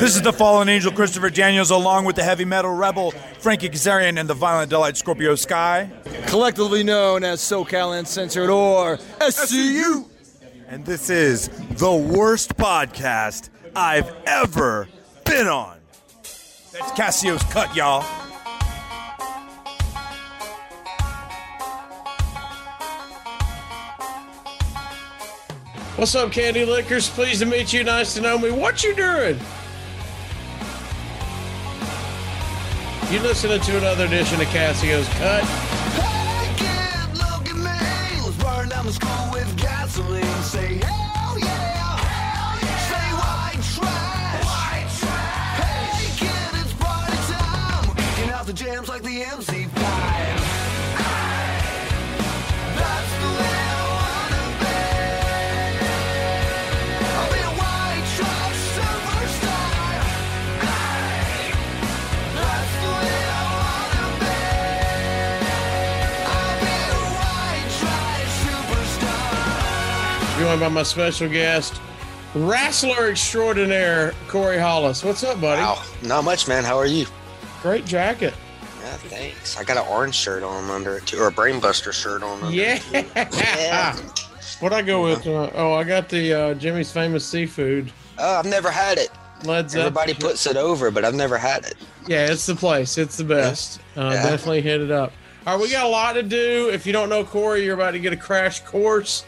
This is the fallen angel Christopher Daniels, along with the heavy metal rebel Frankie Kazarian and the violent delight Scorpio Sky. Collectively known as SoCal Uncensored or SCU. And this is the worst podcast I've ever been on. That's Cassio's cut, y'all. What's up, Candy Lickers? Pleased to meet you. Nice to know me. What you doing? You listening to another edition of Cassio's Cut? Hey kid, look at me. Let's burn down the school with gasoline. Say hell yeah. Hell yeah. Say white trash. White trash. Hey kid, it's party time. We're out the jams like the MC5. Joined by my special guest, wrestler extraordinaire Corey Hollis. What's up, buddy? Wow, not much, man. How are you? Great jacket. Yeah, thanks. I got an orange shirt on under it too, or a Brainbuster shirt on. Under Yeah. Yeah. What I go with? Uh, oh, I got the uh, Jimmy's Famous Seafood. Oh, I've never had it. Led. Everybody puts it over, but I've never had it. Yeah, it's the place. It's the best. Uh, Yeah. Definitely hit it up. All right, we got a lot to do. If you don't know Corey, you're about to get a crash course.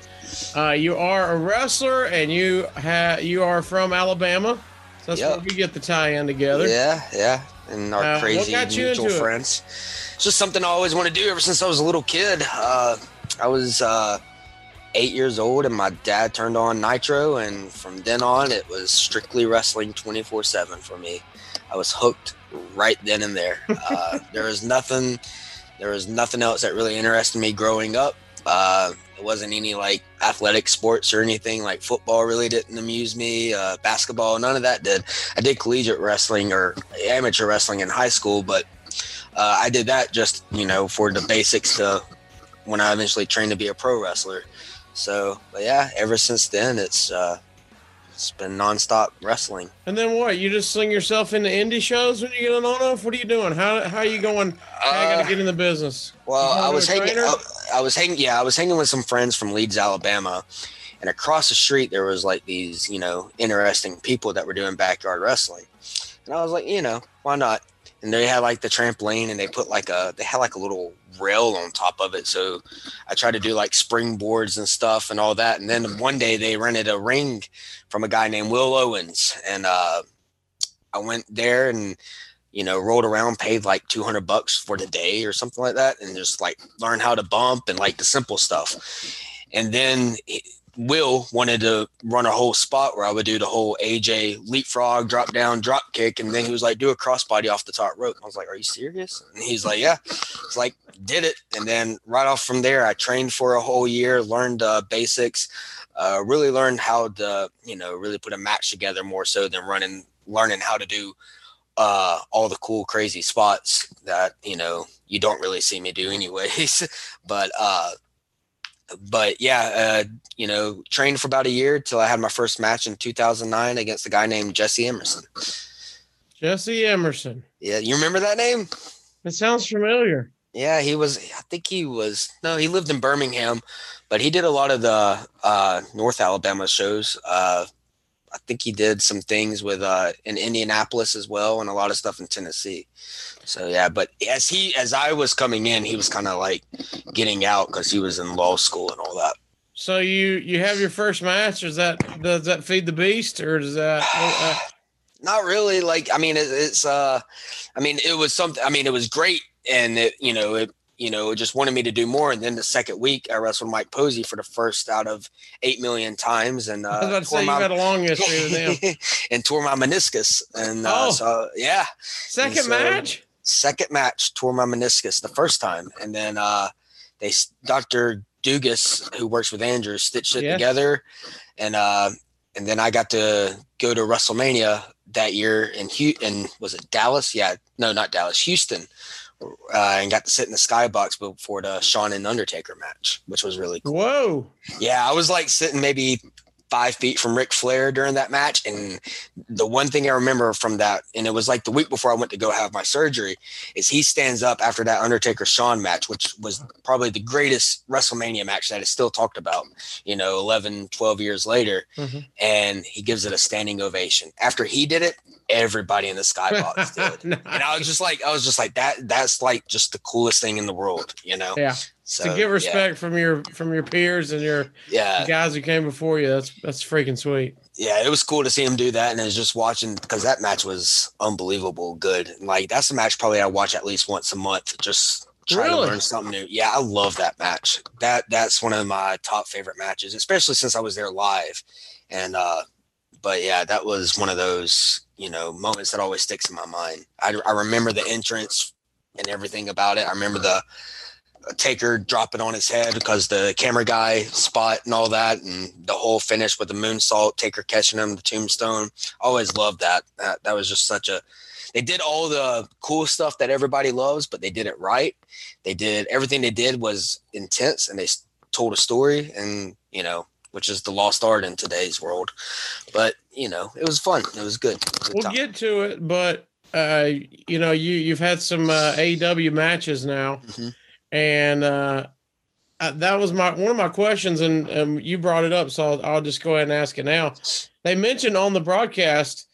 Uh, you are a wrestler, and you ha- you are from Alabama. So that's Yep. where we get the tie-in together. Yeah, yeah. And our Uh, crazy mutual into it? friends. It's just something I always want to do ever since I was a little kid. Uh, I was uh, eight years old, and my dad turned on Nitro, and from then on, it was strictly wrestling 24 7 for me. I was hooked right then and there. Uh, there was nothing. There was nothing else that really interested me growing up. Uh, it wasn't any like athletic sports or anything like football really didn't amuse me. Uh, basketball, none of that did. I did collegiate wrestling or amateur wrestling in high school, but uh, I did that just you know for the basics to when I eventually trained to be a pro wrestler. So, but yeah, ever since then, it's uh, it's been nonstop wrestling. And then what? You just sling yourself into indie shows when you get an on off? What are you doing? How how are you going? Hey, I got Uh, to get in the business. Well, I was hanging. I, I was hanging. Yeah, I was hanging with some friends from Leeds, Alabama, and across the street there was like these, you know, interesting people that were doing backyard wrestling, and I was like, you know, why not? And they had like the trampoline, and they put like a they had like a little rail on top of it. So I tried to do like springboards and stuff and all that. And then one day they rented a ring from a guy named Will Owens, and uh, I went there and you know, rolled around, paid like 200 bucks for the day or something like that, and just like learn how to bump and like the simple stuff. And then Will wanted to run a whole spot where I would do the whole AJ leapfrog, drop down, drop kick, and then he was like, do a crossbody off the top rope. I was like, are you serious? And he's like, yeah. It's like, did it. And then right off from there, I trained for a whole year, learned uh, basics, uh, really learned how to, you know, really put a match together more so than running, learning how to do uh all the cool crazy spots that you know you don't really see me do anyways but uh but yeah uh you know trained for about a year till i had my first match in 2009 against a guy named jesse emerson Jesse Emerson. yeah you remember that name It sounds familiar. yeah he was i think he was no he lived in birmingham but he did a lot of the uh north alabama shows uh I think he did some things with uh in Indianapolis as well and a lot of stuff in Tennessee. So yeah, but as he as I was coming in, he was kind of like getting out because he was in law school and all that. So you you have your first match. Is that does that feed the beast or does that? uh, Not really. Like I mean, it, it's uh, I mean, it was something. I mean, it was great, and it you know it you know it just wanted me to do more. And then the second week, I wrestled Mike Posey for the first out of eight million times, and uh, I was about to tore say you my- a long history with them. and tore my meniscus. And uh, Oh. so yeah, Second so- match. second match tore my meniscus the first time, and then uh, they Doctor Dugas, who works with Andrew, stitched it Yeah. together, and uh, and then I got to go to WrestleMania that year in Houston. Was it Dallas? Yeah, no, not Dallas, Houston. Uh, and got to sit in the skybox before the Shawn and Undertaker match, which was really cool. Whoa. Yeah, I was like sitting maybe five feet from Ric Flair during that match. And the one thing I remember from that, and it was like the week before I went to go have my surgery, is he stands up after that Undertaker Shawn match, which was probably the greatest WrestleMania match that is still talked about, you know, 11, 12 years later. Mhm. And he gives it a standing ovation. After he did it, everybody in the skybox did. Nice. And I was just like, I was just like that. That's like just the coolest thing in the world, you know. Yeah. So to get yeah, respect from your from your peers and your Yeah, guys who came before you, that's that's freaking sweet. yeah, it was cool to see him do that, and I was just watching because that match was unbelievable good. And, like that's a match probably I watch at least once a month, just trying Really? to learn something new. Yeah, I love that match. That that's one of my top favorite matches, especially since I was there live. And uh, but yeah, that was one of those you know moments that always sticks in my mind. I, I remember the entrance and everything about it. I remember the uh, Taker dropping on his head because the camera guy spot and all that, and the whole finish with the moonsault, Taker catching him, the tombstone. Always loved that. That that was just such a. They did all the cool stuff that everybody loves, but they did it right. They did everything they did was intense, and they told a story, and you know, which is the lost art in today's world. But you know, it was fun. It was good. Good We'll time. get to it, but uh, you know, you you've had some uh, AEW matches now, Mhm. and uh, uh, that was my one of my questions, and um, you brought it up, so I'll, I'll just go ahead and ask it now. They mentioned on the broadcast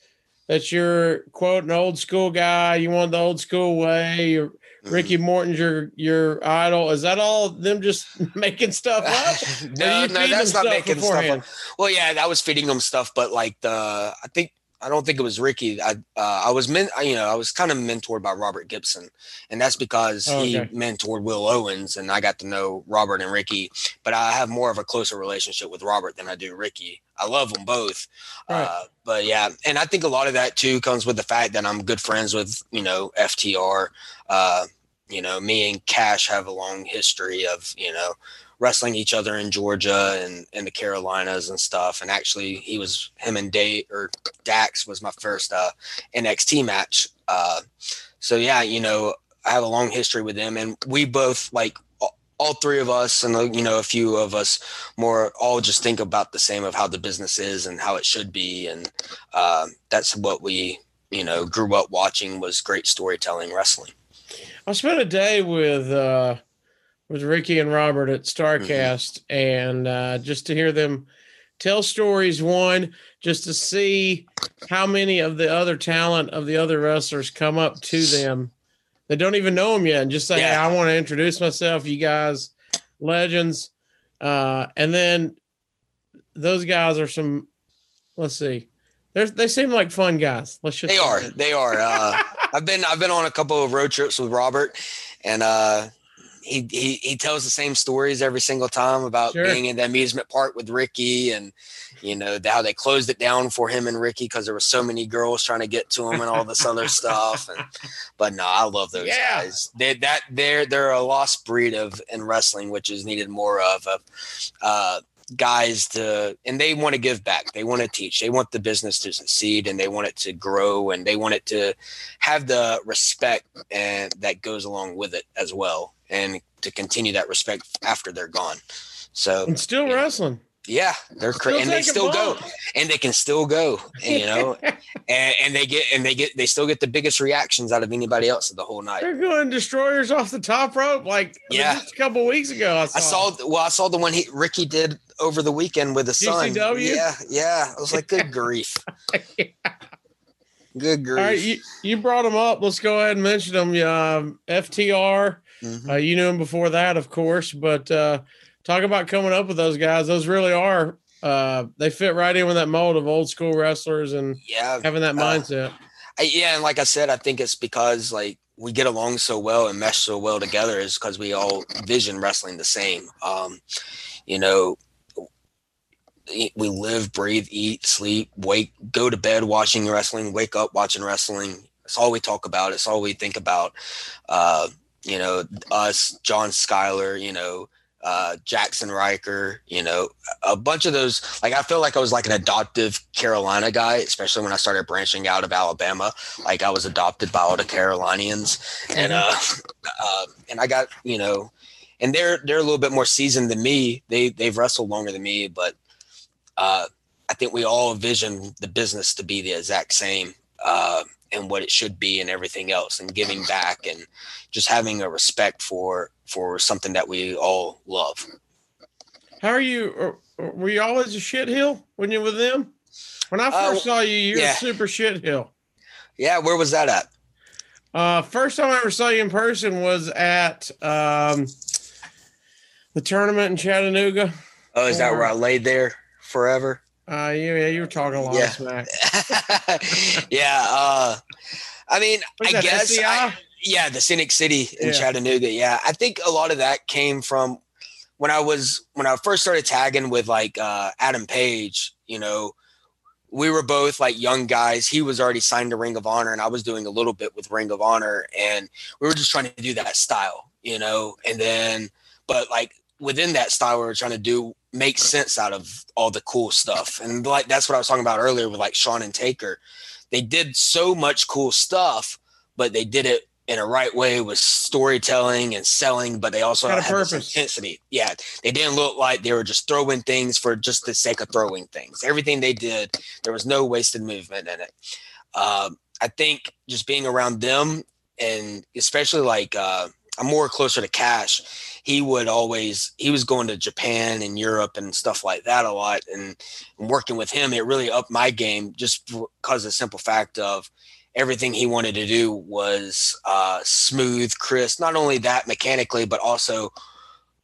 that you're quote an old school guy. You want the old school way. You're. Mm-hmm. Ricky Morton's your your idol. Is that all them just making stuff up? No, no, that's not making stuff up. Well, yeah, that was feeding them stuff, but like the, I think I don't think it was Ricky. I uh, I was meant, you know, I was kind of mentored by Robert Gibson, and that's because Oh, he mentored Will Owens, and I got to know Robert and Ricky. But I have more of a closer relationship with Robert than I do Ricky. I love them both, Right. uh, but yeah, and I think a lot of that too comes with the fact that I'm good friends with you know FTR. Uh, you know, me and Cash have a long history of you know wrestling each other in Georgia and in the Carolinas and stuff. And actually, he was him and Day or Dax was my first uh, NXT match. Uh, so yeah, you know, I have a long history with them, and we both like all- three of us, and you know, a few of us more, all just think about the same of how the business is and how it should be, and uh, that's what we you know grew up watching was great storytelling wrestling. I spent a day with uh with Ricky and Robert at Starcast and uh just to hear them tell stories one just to see how many of the other talent of the other wrestlers come up to them they don't even know them yet and just say hey, I want to introduce myself you guys legends uh and then those guys are some let's see they're, they seem like fun guys let's just They are. They are. Uh, I've been I've been on a couple of road trips with Robert, and uh, he, he he tells the same stories every single time about Sure. being in the amusement park with Ricky, and you know how they closed it down for him and Ricky because there were so many girls trying to get to him and all this other stuff. And but no, I love those Yeah. guys. They that they're they're a lost breed of in wrestling, which is needed more of. of uh, guys to and they want to give back they want to teach they want the business to succeed and they want it to grow and they want it to have the respect and that goes along with it as well and to continue that respect after they're gone so and still Yeah. wrestling yeah they're cra- and they still go and they can still go and, you know and, and they get and they get they still get the biggest reactions out of anybody else of the whole night They're going destroyers off the top rope like Yeah. just a couple weeks ago. I saw. I saw well, I saw the one he Ricky did over the weekend with his son. GCW? Yeah, yeah. I was like, good grief. Good grief. All right, you, you brought them up. Let's go ahead and mention them. Um, FTR, Mhm. uh, you knew him before that, of course, but uh, talk about coming up with those guys. Those really are. Uh, they fit right in with that mold of old school wrestlers and Yeah, having that Uh, mindset. I, yeah, and like I said, I think it's because like we get along so well and mesh so well together is because we all vision wrestling the same. Um, you know, we live, breathe, eat, sleep, wake, go to bed watching wrestling, wake up watching wrestling. It's all we talk about. It's all we think about. Uh, you know, us, John Schuyler, you know, uh, Jackson Riker, you know, a bunch of those. Like, I feel like I was like an adoptive Carolina guy, especially when I started branching out of Alabama. Like, I was adopted by all the Carolinians, and uh, uh, and I got you know, and they're they're a little bit more seasoned than me. They they've wrestled longer than me, but uh, I think we all envision the business to be the exact same uh, and what it should be and everything else, and giving back and just having a respect for for something that we all love. How are you? or- or Were you always a shit heel when you were with them? When I Uh, first saw you, you were yeah. super shit heel. Yeah, where was that at? Uh, first time I ever saw you in person was at um, the tournament in Chattanooga. Oh, is that where I laid there forever? Uh, you, yeah, you were talking a lot Yeah. smack. yeah. Uh, I mean, I that guess. I- yeah, the Scenic City in Yeah. Chattanooga. Yeah, I think a lot of that came from when I was when I first started tagging with like uh, Adam Page. You know, we were both like young guys. He was already signed to Ring of Honor, and I was doing a little bit with Ring of Honor, and we were just trying to do that style. You know, and then but like within that style, we were trying to do make sense out of all the cool stuff, and like that's what I was talking about earlier with like Shawn and Taker. They did so much cool stuff, but they did it in a right way with storytelling and selling, but they also Had a had this intensity. Yeah, they didn't look like they were just throwing things for just the sake of throwing things. Everything they did, there was no wasted movement in it. Um, I think just being around them and especially like uh, I'm more closer to Cash. He would always he was going to Japan and Europe and stuff like that a lot, and, working with him, it really upped my game just because the simple fact of everything he wanted to do was uh, smooth, crisp. Not only that mechanically, but also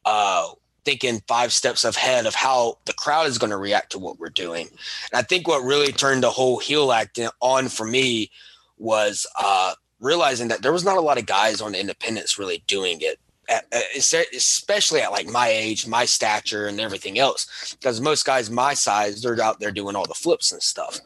uh, thinking five steps ahead of how the crowd is going to react to what we're doing. And I think what really turned the whole heel act on for me was uh, realizing that there was not a lot of guys on the independents really doing it. At, at- especially at like my age, my stature, and everything else, because most guys my size, they're out there doing all the flips and stuff.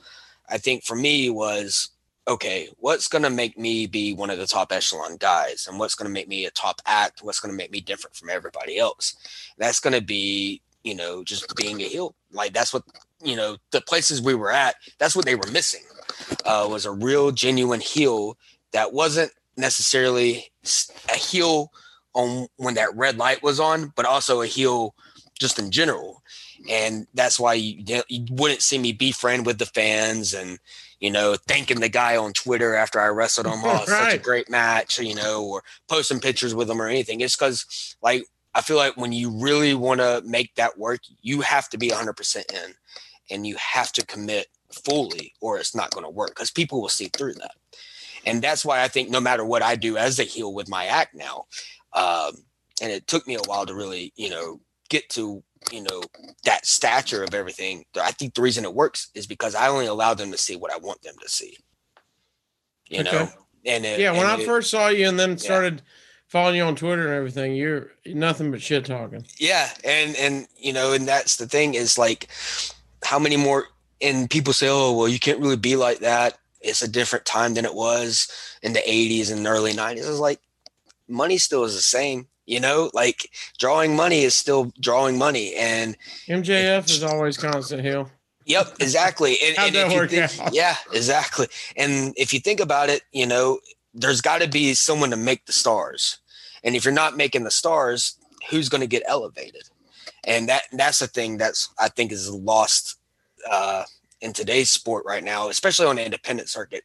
I think for me was okay, what's going to make me be one of the top echelon guys? And what's going to make me a top act? What's going to make me different from everybody else? That's going to be, you know, just being a heel. Like that's what, you know, the places we were at, that's what they were missing uh, was a real genuine heel that wasn't necessarily a heel on when that red light was on, but also a heel just in general. And that's why you, you wouldn't see me be friend with the fans and, you know, thanking the guy on Twitter after I wrestled him. Oh, it's such a great match, you know, or posting pictures with him or anything. It's because, like, I feel like when you really want to make that work, you have to be 100% in and you have to commit fully or it's not going to work because people will see through that. And that's why I think no matter what I do as a heel with my act now, um, and it took me a while to really, you know, get to, you know, that stature of everything. I think the reason it works is because I only allow them to see what I want them to see. You know, and it, yeah, when and I it- first saw you and then started following you on Twitter and everything, you're nothing but shit talking. yeah and and you know and that's the thing is like how many more and people say oh well you can't really be like that it's a different time than it was in the 80s and early 90s it's like money still is the same you know like drawing money is still drawing money and MJF is always constant heel. Yep, exactly. And, How'd and that work think, out? yeah, exactly. And if you think about it, you know, there's got to be someone to make the stars. And if you're not making the stars, who's going to get elevated? And that that's the thing that's I think is lost uh, in today's sport right now, especially on the independent circuit.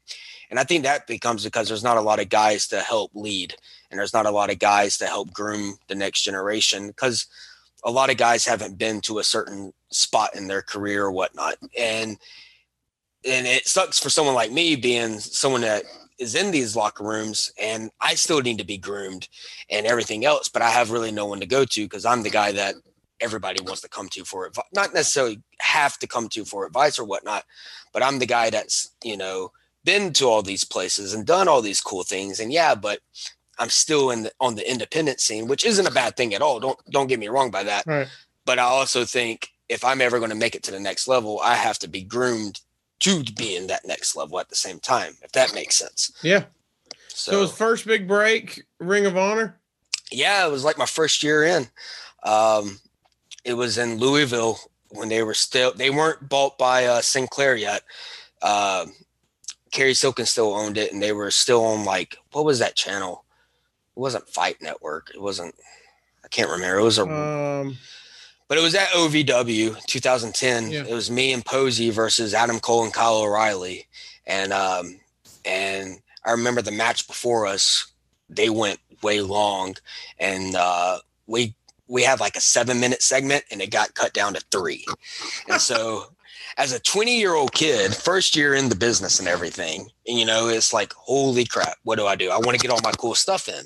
And I think that becomes because there's not a lot of guys to help lead, and there's not a lot of guys to help groom the next generation because a lot of guys haven't been to a certain spot in their career or whatnot. And and it sucks for someone like me being someone that is in these locker rooms and I still need to be groomed and everything else, but I have really no one to go to because I'm the guy that everybody wants to come to for advice. Not necessarily have to come to for advice or whatnot, but I'm the guy that's, you know, been to all these places and done all these cool things. And yeah, but I'm still in the, on the independent scene, which isn't a bad thing at all. Don't don't get me wrong by that. Right. But I also think if I'm ever going to make it to the next level, I have to be groomed to be in that next level at the same time, if that makes sense. Yeah. So, So, his first big break, Ring of Honor. yeah, it was like my first year in. Um, it was in Louisville when they were still they weren't bought by uh, Sinclair yet. Uh, Cary Silkin still owned it, and they were still on like what was that channel? It wasn't Fight Network. It wasn't. I can't remember. It was a Um, but it was at OVW 2010. Yeah. It was me and Posey versus Adam Cole and Kyle O'Reilly, and um, and I remember the match before us. They went way long, and uh, we we had like a seven minute segment, and it got cut down to three. And so, as a 20 year old kid, first year in the business and everything, you know, it's like, holy crap, what do I do? I want to get all my cool stuff in.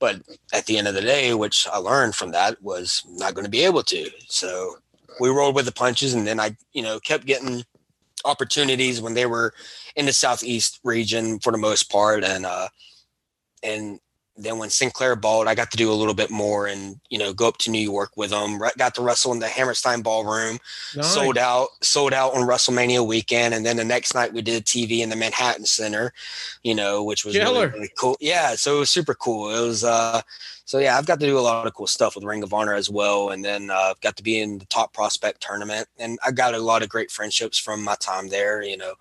But at the end of the day, which I learned from that was not going to be able to. So we rolled with the punches, and then I, you know, kept getting opportunities when they were in the southeast region for the most part, and uh, and then when Sinclair balled, I got to do a little bit more and you know go up to New York with them. Got to wrestle in the Hammerstein Ballroom Nice. sold out sold out on WrestleMania weekend, and then the next night we did TV in the Manhattan Center, you know, which was really, really cool. Yeah, so it was super cool. It was uh, so yeah, I've got to do a lot of cool stuff with Ring of Honor as well, and then uh, I've got to be in the Top Prospect tournament, and I got a lot of great friendships from my time there. You know,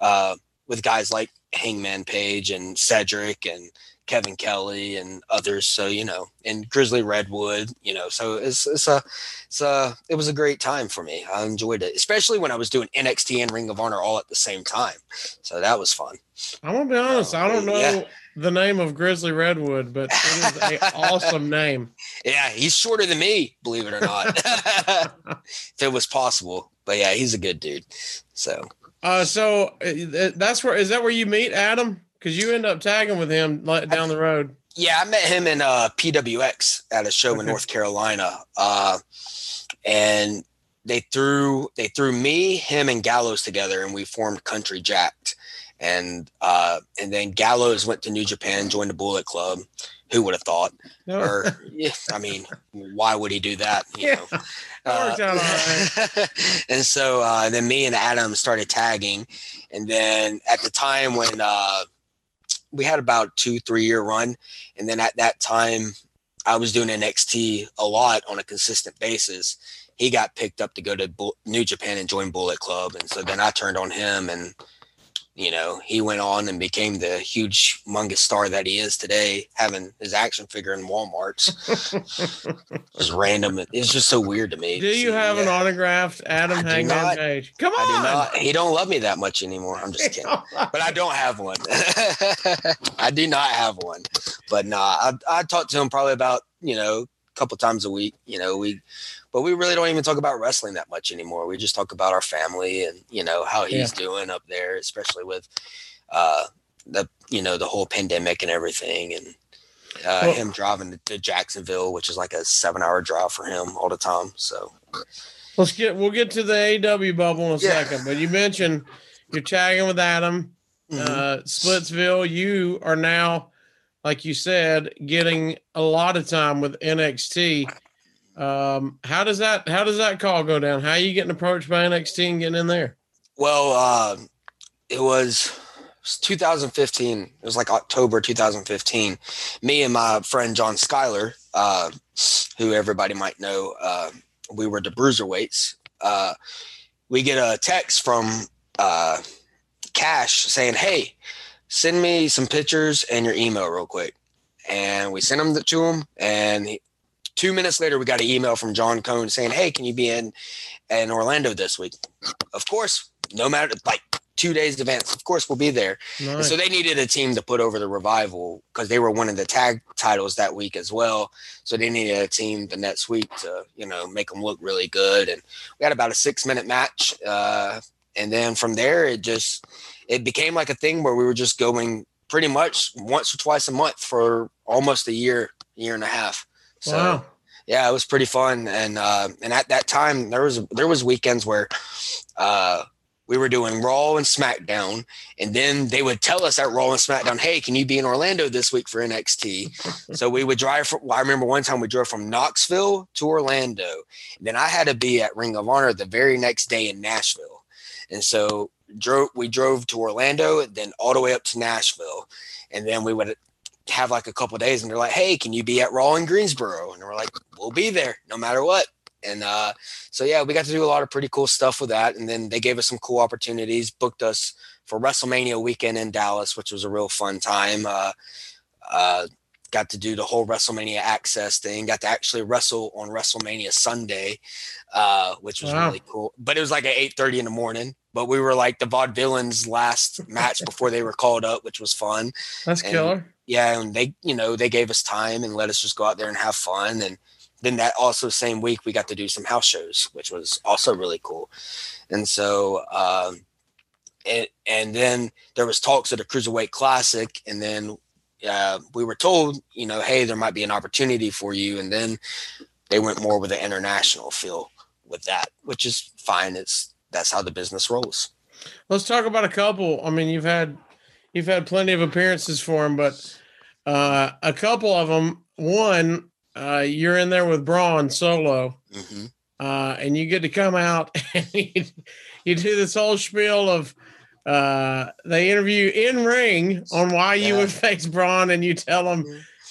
uh, with guys like Hangman Page and Cedric and Kevin Kelly and others. So you know, and Grizzly Redwood. You know, so it's it's a it's a it was a great time for me. I enjoyed it, especially when I was doing NXT and Ring of Honor all at the same time. So that was fun. I'm gonna be honest. I don't know Yeah. the name of Grizzly Redwood, but it is an awesome name. Yeah, he's shorter than me, believe it or not, if it was possible. But yeah, he's a good dude. So Uh, so uh, that's where is that where you meet Adam? Because you end up tagging with him down the road. yeah, I met him in uh, PWX at a show in North Carolina, uh, and they threw they threw me, him, and Gallows together, and we formed Country Jacked. And uh, and then Gallows went to New Japan, joined the Bullet Club. Who would have thought? No. Or I mean, why would he do that? You Yeah. know. That worked out all and so uh, then me and Adam started tagging, and then at the time when uh, we had about two three year run, and then at that time I was doing NXT a lot on a consistent basis. He got picked up to go to New Japan and join Bullet Club, and so then I turned on him, and you know he went on and became the huge, humongous star that he is today, having his action figure in Walmart's. just random. It's just so weird to me. Do you see, have an yeah. autographed Adam I Hangman not. Page? Come I do on. not. He don't love me that much anymore. I'm just kidding. but I don't have one. I do not have one. But nah, I, I talk to him probably about you know a couple times a week. You know we, but we really don't even talk about wrestling that much anymore. We just talk about our family and you know how he's doing up there, especially with uh the you know the whole pandemic and everything and. Uh, Well- him driving to Jacksonville, which is like a seven-hour drive for him all the time. So Let's get we'll get to the AEW bubble in a Yeah. second. But you mentioned you're tagging with Adam. mhm. Uh Splitsville, you are now, like you said, getting a lot of time with NXT. Um, how does that how does that call go down? How are you getting approached by NXT and getting in there? Well, uh, it was, it was 2015. It was like October 2015. Me and my friend John Schuyler, uh, who everybody might know, uh, we were the bruiserweights. Uh, we get a text from uh, Cash saying, "Hey, send me some pictures and your email real quick." And we sent them to him, and two minutes later, we got an email from John Cone saying, "Hey, can you be in in Orlando this week?" Of course, no matter like two days advance. Of course, we'll be there. Nice. so they needed a team to put over the revival because they were winning the tag titles that week as well. So they needed a team the next week to you know make them look really good. And we had about a six minute match, uh, and then from there it just it became like a thing where we were just going pretty much once or twice a month for almost a year, year and a half. So wow. yeah, it was pretty fun. And uh, and at that time, there was there was weekends where uh, we were doing Raw and SmackDown, and then they would tell us at Raw and SmackDown, "Hey, can you be in Orlando this week for NXT?" so we would drive. From, well, I remember one time we drove from Knoxville to Orlando. And then I had to be at Ring of Honor the very next day in Nashville, and so drove. We drove to Orlando, then all the way up to Nashville, and then we would have like a couple days and they're like, Hey, can you be at Raw in Greensboro? And we're like, We'll be there no matter what. And uh, so yeah, we got to do a lot of pretty cool stuff with that. And then they gave us some cool opportunities, booked us for WrestleMania weekend in Dallas, which was a real fun time. Uh, uh, got to do the whole WrestleMania access thing. Got to actually wrestle on WrestleMania Sunday, uh, which was Wow. really cool. But it was like at eight thirty in the morning. But we were like the vaudevillains last match before they were called up, which was fun. That's And- killer. Yeah, and they, you know, they gave us time and let us just go out there and have fun. And then that also same week we got to do some house shows, which was also really cool. And so, um, and and then there was talks at a cruiserweight classic, and then uh, we were told, you know, hey, there might be an opportunity for you, and then they went more with the international feel with that, which is fine. It's that's how the business rolls. Let's talk about a couple. I mean, you've had you've had plenty of appearances for him, but uh, a couple of them. One, uh, you're in there with Braun solo, hmm uh, and you get to come out and you, you do this whole spiel of uh, they interview in ring on why you Yeah. would face Braun, and you tell them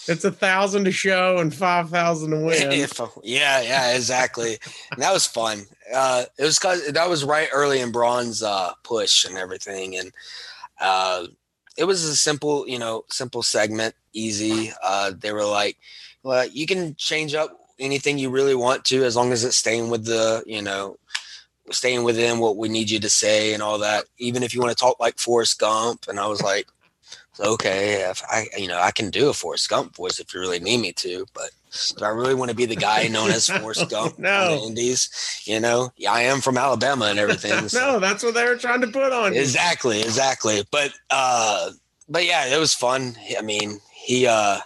it's a thousand to show and five thousand to win. If, yeah, yeah, exactly. and that was fun. Uh, it was cause that was right early in Braun's uh, push and everything, and uh, it was a simple, you know, simple segment, easy. Uh, they were like, "Well, you can change up anything you really want to, as long as it's staying with the, you know." Staying within what we need you to say and all that, even if you want to talk like Forrest Gump, and I was like, okay, if I, you know, I can do a Forrest Gump voice if you really need me to, but do I really want to be the guy known as Forrest Gump No. the Indies? You know, yeah, I am from Alabama and everything. so- no, that's what they were trying to put on exactly, exactly. But, uh, but yeah, it was fun. I mean, he, uh,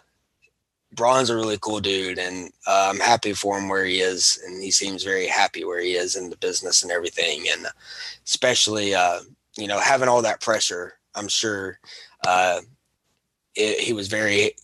Braun's a really cool dude, and uh, I'm happy for him where he is, and he seems very happy where he is in the business and everything, and especially, uh, you know, having all that pressure. I'm sure uh, it, he was very,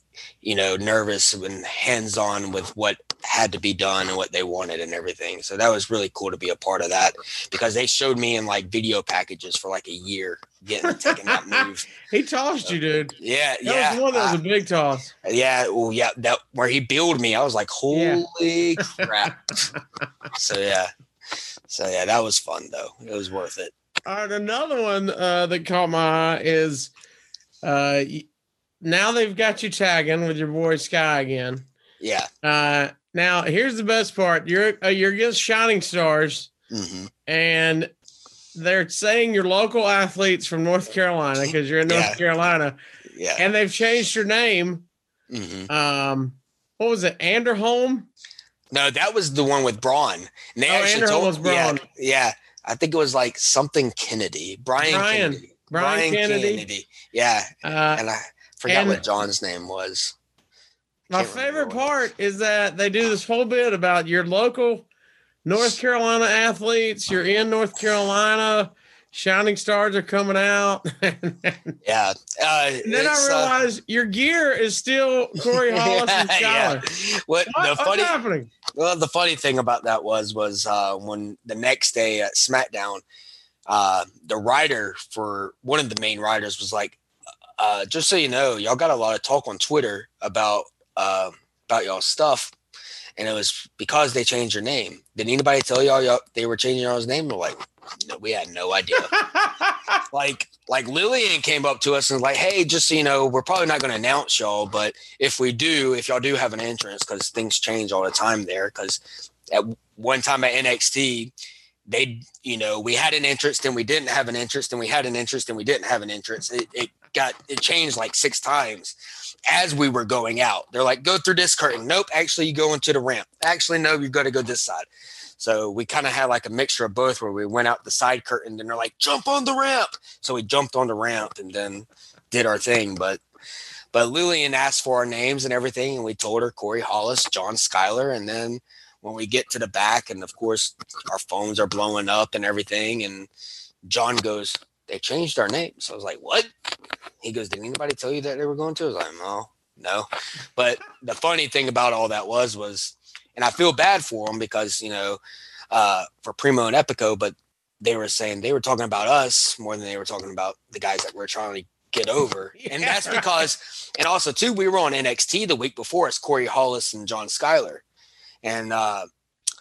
you know, nervous and hands on with what had to be done and what they wanted and everything. So that was really cool to be a part of that because they showed me in like video packages for like a year getting taking that move. He tossed you, dude. Yeah, That yeah, was one that was a big toss. Yeah. Well, yeah, that where he billed me, I was like, Yeah. holy crap. so yeah, so yeah, that was fun though. It was worth it. All right, another one uh, that caught my eye is uh, now they've got you tagging with your boy Sky again. Yeah. Uh, now here's the best part: you're uh, you're against Shining Stars, hmm and they're saying you're local athletes from North Carolina because you're in North Yeah. Carolina, Yeah. and they've changed your name. hmm Um, what was it, Anderholm? No, that was the one with Braun. And they Oh, actually Anderholm told was Braun. Yeah, yeah. I think it was like something Kennedy. Brian, Brian. Kennedy. Brian Kennedy. Yeah. Uh, And I forgot and- what John's name was. My favorite part is that they do this whole bit about your local North Carolina athletes. You're in North Carolina. Shining stars are coming out. Yeah. Uh, then I it's, uh, your gear is still Corey Hollis and yeah, What, What- the what's funny happening? Well, the funny thing about that was was uh, when the next day at SmackDown, uh, the writer for one of the main writers was like, uh, "Just so you know, y'all got a lot of talk on Twitter about uh, about y'all stuff, and it was because they changed your name. Did anybody tell y'all, y'all they were changing y'all's name?" We're like, "No, we had no idea." like like Lilian came up to us and was like, hey, just so you know, we're probably not going to announce y'all, but if we do, if y'all do have an entrance, because things change all the time there. Because at one time at NXT, they, you know, we had an entrance, then we didn't have an entrance, then we had an entrance, then we didn't have an entrance. It, it got it changed like six times as we were going out. They're like, go through this curtain. Nope, actually, you go into the ramp. Actually, no, you've got to go this side. So we kind of had like a mixture of both where we went out the side curtain and they're like, jump on the ramp. So we jumped on the ramp and then did our thing. But but Lilian asked for our names and everything, and we told her Corey Hollis, John Schuyler, and then when we get to the back, and of course our phones are blowing up and everything, and John goes, They changed our name. So I was like, What? He goes, Did anybody tell you that they were going to? I was like, No, no. But the funny thing about all that was was and I feel bad for them because, you know, uh, for Primo and Epico, but they were saying they were talking about us more than they were talking about the guys that we're trying to get over. and that's Yeah. because, and also too, we were on NXT the week before as Corey Hollis and John Schuyler. And uh,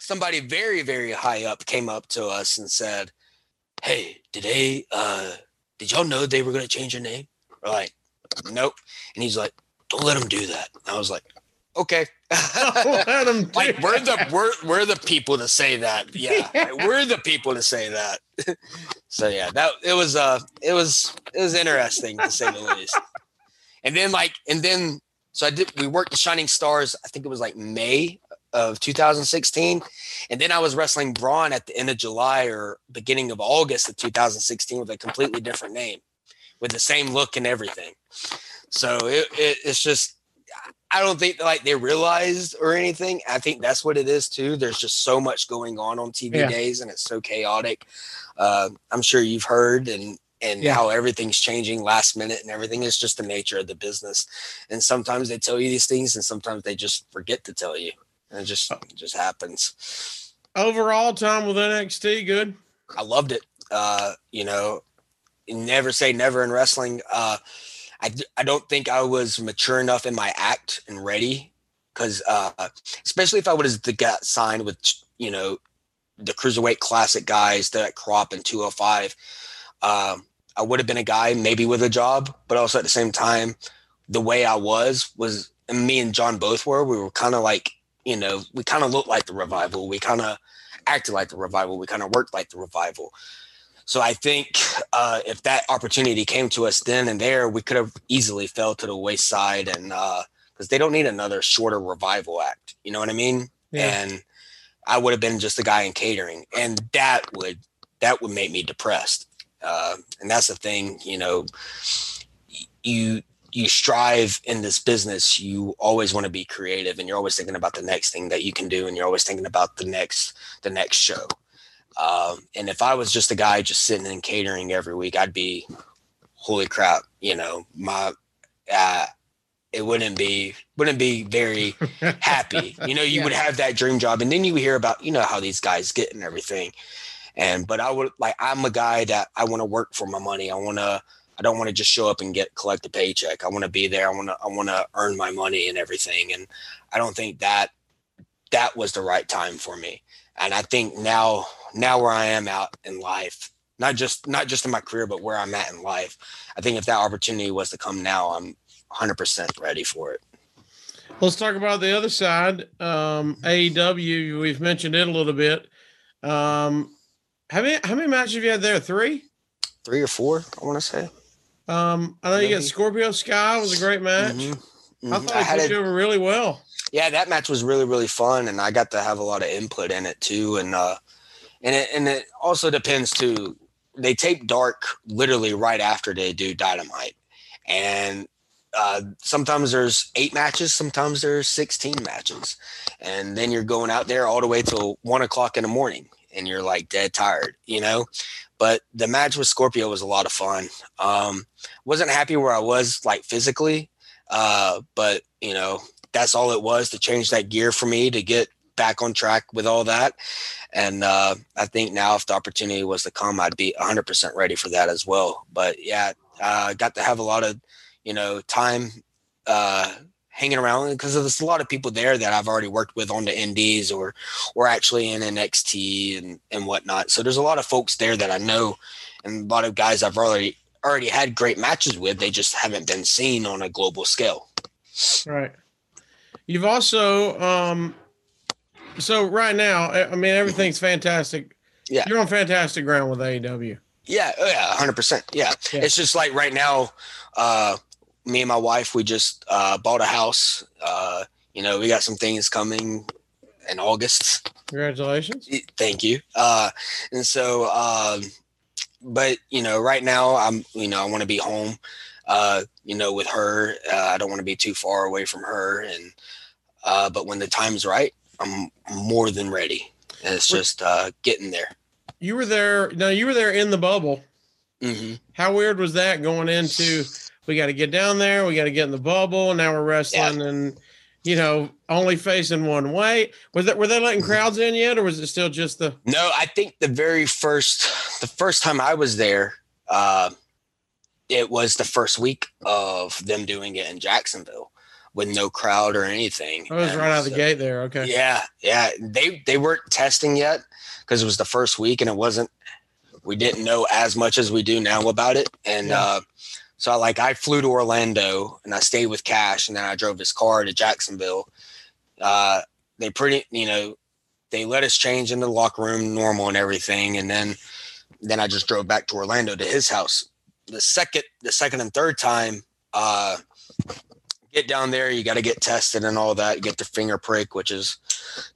somebody very, very high up came up to us and said, Hey, did they, uh, did y'all know they were going to change your name? We're like, Nope. And he's like, don't let him do that. I was like, okay. Let 'em do like we're the we're we're the people to say that. Yeah, Yeah. we're the people to say that. so yeah, that it was uh it was it was interesting to say the least. And then like and then so I did we worked the Shining Stars. I think it was like May of 2016, and then I was wrestling Braun at the end of July or beginning of August of 2016 with a completely different name, with the same look and everything. So it, it it's just I don't think like they realized or anything. I think that's what it is too. There's just so much going on on TV Yeah. days, and it's so chaotic. Uh, I'm sure you've heard and and Yeah. how everything's changing last minute and everything. It's just the nature of the business. And sometimes they tell you these things, and sometimes they just forget to tell you. And it just it just happens. Overall, time with NXT, good. I loved it. Uh, you know, never say never in wrestling. Uh, I, I don't think I was mature enough in my act and ready because, uh, especially if I would have got signed with, you know, the cruiserweight classic guys that crop in 205. Um, I would have been a guy maybe with a job, but also at the same time, the way I was was, and me and John both were, we were kind of like, you know, we kind of looked like the revival. We kind of acted like the revival. We kind of worked like the revival. So I think uh, if that opportunity came to us then and there, we could have easily fell to the wayside, and because they don't need another shorter revival act, you know what I mean? Yeah. And I would have been just a guy in catering, and that would that would make me depressed. Uh, and that's the thing, you know, you you strive in this business. You always want to be creative, and you're always thinking about the next thing that you can do, and you're always thinking about the next the next show. Um, and if I was just a guy just sitting in catering every week, I'd be, holy crap, you know, my, uh, it wouldn't be wouldn't be very happy. You know, you Yeah. would have that dream job, and then you hear about you know how these guys get and everything. And but I would like I'm a guy that I want to work for my money. I want to. I don't want to just show up and get collect a paycheck. I want to be there. I want to. I want to earn my money and everything. And I don't think that that was the right time for me. And I think now now where I am out in life, not just not just in my career, but where I'm at in life, I think if that opportunity was to come now, I'm 100% ready for it. Let's talk about the other side. Um, AEW, we've mentioned it a little bit. Um, how many how many matches have you had there? Three. Three or four, I want to say. Um, I know you got Scorpio Sky was a great match. Mhm. I Mhm. thought I had put a- you over really well. yeah, that match was really really fun, and I got to have a lot of input in it too. And uh, and it and it also depends too. They tape Dark literally right after they do Dynamite, and uh, sometimes there's eight matches, sometimes there's sixteen matches, and then you're going out there all the way till one o'clock in the morning, and you're like dead tired, you know. But the match with Scorpio was a lot of fun. Um, wasn't happy where I was like physically, uh, but you know that's all it was to change that gear for me to get back on track with all that. And uh, I think now, if the opportunity was to come, I'd be 100% ready for that as well. But yeah, uh, got to have a lot of, you know, time uh, hanging around because there's a lot of people there that I've already worked with on the Indies or, or actually in NXT and, and whatnot. So there's a lot of folks there that I know, and a lot of guys I've already already had great matches with. They just haven't been seen on a global scale. Right. You've also um so right now, I I mean everything's fantastic. Yeah. You're on fantastic ground with AEW. Yeah, oh yeah, hundred percent. Yeah. Yeah. it's just like right now. Uh, me and my wife, we just uh, bought a house. Uh, you know, we got some things coming in August. Congratulations. Thank you. Uh, and so, um, but you know, right now I'm, you know, I want to be home. Uh, you know, with her, uh, I don't want to be too far away from her. And uh, but when the time's right, I'm more than ready. And it's just uh, getting there. You were there no, you were there in the bubble. hmm How weird was that going into we got to get down there, we got to get in the bubble, now we're wrestling and you know, only facing one way. Was that were they letting crowds in yet or was it still just the No, I think the very first, the first time I was there, uh, it was the first week of them doing it in Jacksonville with no crowd or anything. I was And right out of the gate there. Okay. Yeah, yeah. They they weren't testing yet because it was the first week and it wasn't. We didn't know as much as we do now about it, and Yeah. uh, So I, like I flew to Orlando and I stayed with Cash, and then I drove his car to Jacksonville. Uh, they pretty, you know, they let us change in the locker room, normal and everything, and then then I just drove back to Orlando to his house. The second, the second and third time, uh, get down there, you got to get tested and all that. Get the finger prick, which is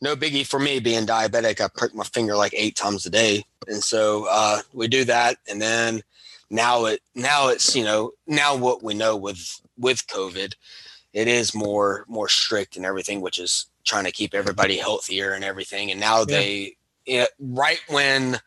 no biggie for me being diabetic. I prick my finger like eight times a day, and so uh, we do that, and then now it now it's you know now what we know with with COVID, it is more more strict and everything, which is trying to keep everybody healthier and everything. And now they yeah, right when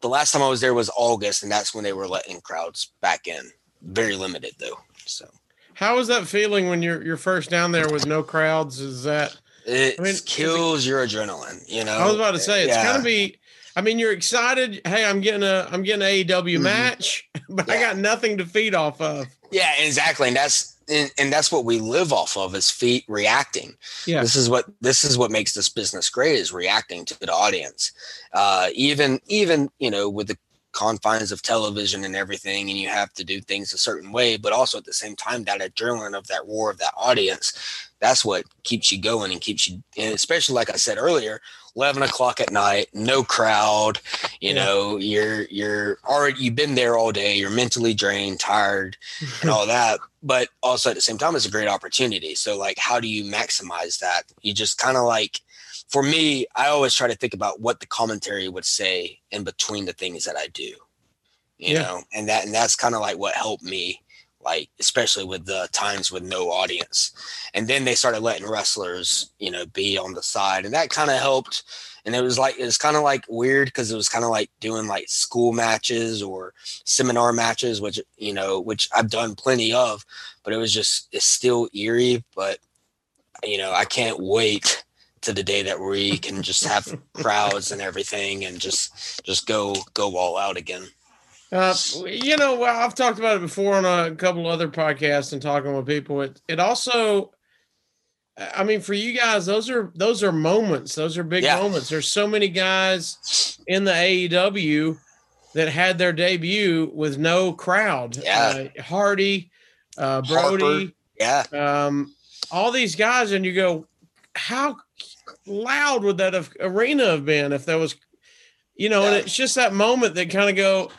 the last time I was there was August, and that's when they were letting crowds back in. Very limited though. So How was that feeling when you're you're first down there with no crowds? Is that it I mean, is it- kills your adrenaline. You know, I was about to say it's Yeah. gonna be. I mean, you're excited. Hey, I'm getting a I'm getting an AEW Mhm. match, but I got nothing to feed off of. Yeah, exactly. And that's and, and that's what we live off of is feet reacting. Yeah. This is what this is what makes this business great is reacting to the audience. Uh even even, you know, with the confines of television and everything and you have to do things a certain way, but also at the same time that adrenaline of that roar of that audience, that's what keeps you going and keeps you and especially like I said earlier, 11 o'clock at night, no crowd, you Yeah. know, you're you're already you've been there all day, you're mentally drained, tired, and all that. But also at the same time, it's a great opportunity. So, like, how do you maximize that? You just kind of like, for me, I always try to think about what the commentary would say in between the things that I do, you Yeah. know, and that and that's kind of like what helped me, like especially with the times with no audience, and then they started letting wrestlers, you know, be on the side, and that kind of helped. And it was like it was kind of like weird because it was kind of like doing like school matches or seminar matches, which you know, which I've done plenty of, but it was just it's still eerie. But you know, I can't wait to the day that we can just have crowds and everything and just just go go all out again. Uh, you know, I've talked about it before on a couple other podcasts and talking with people. It it also, I mean, for you guys, those are those are moments. Those are big Yeah. moments. There's so many guys in the AEW that had their debut with no crowd. Yeah. uh, Hardy, uh, Brody, Yeah, um, all these guys, and you go, how loud would that have, arena have been if there was, you know? And it's just that moment that kind of go,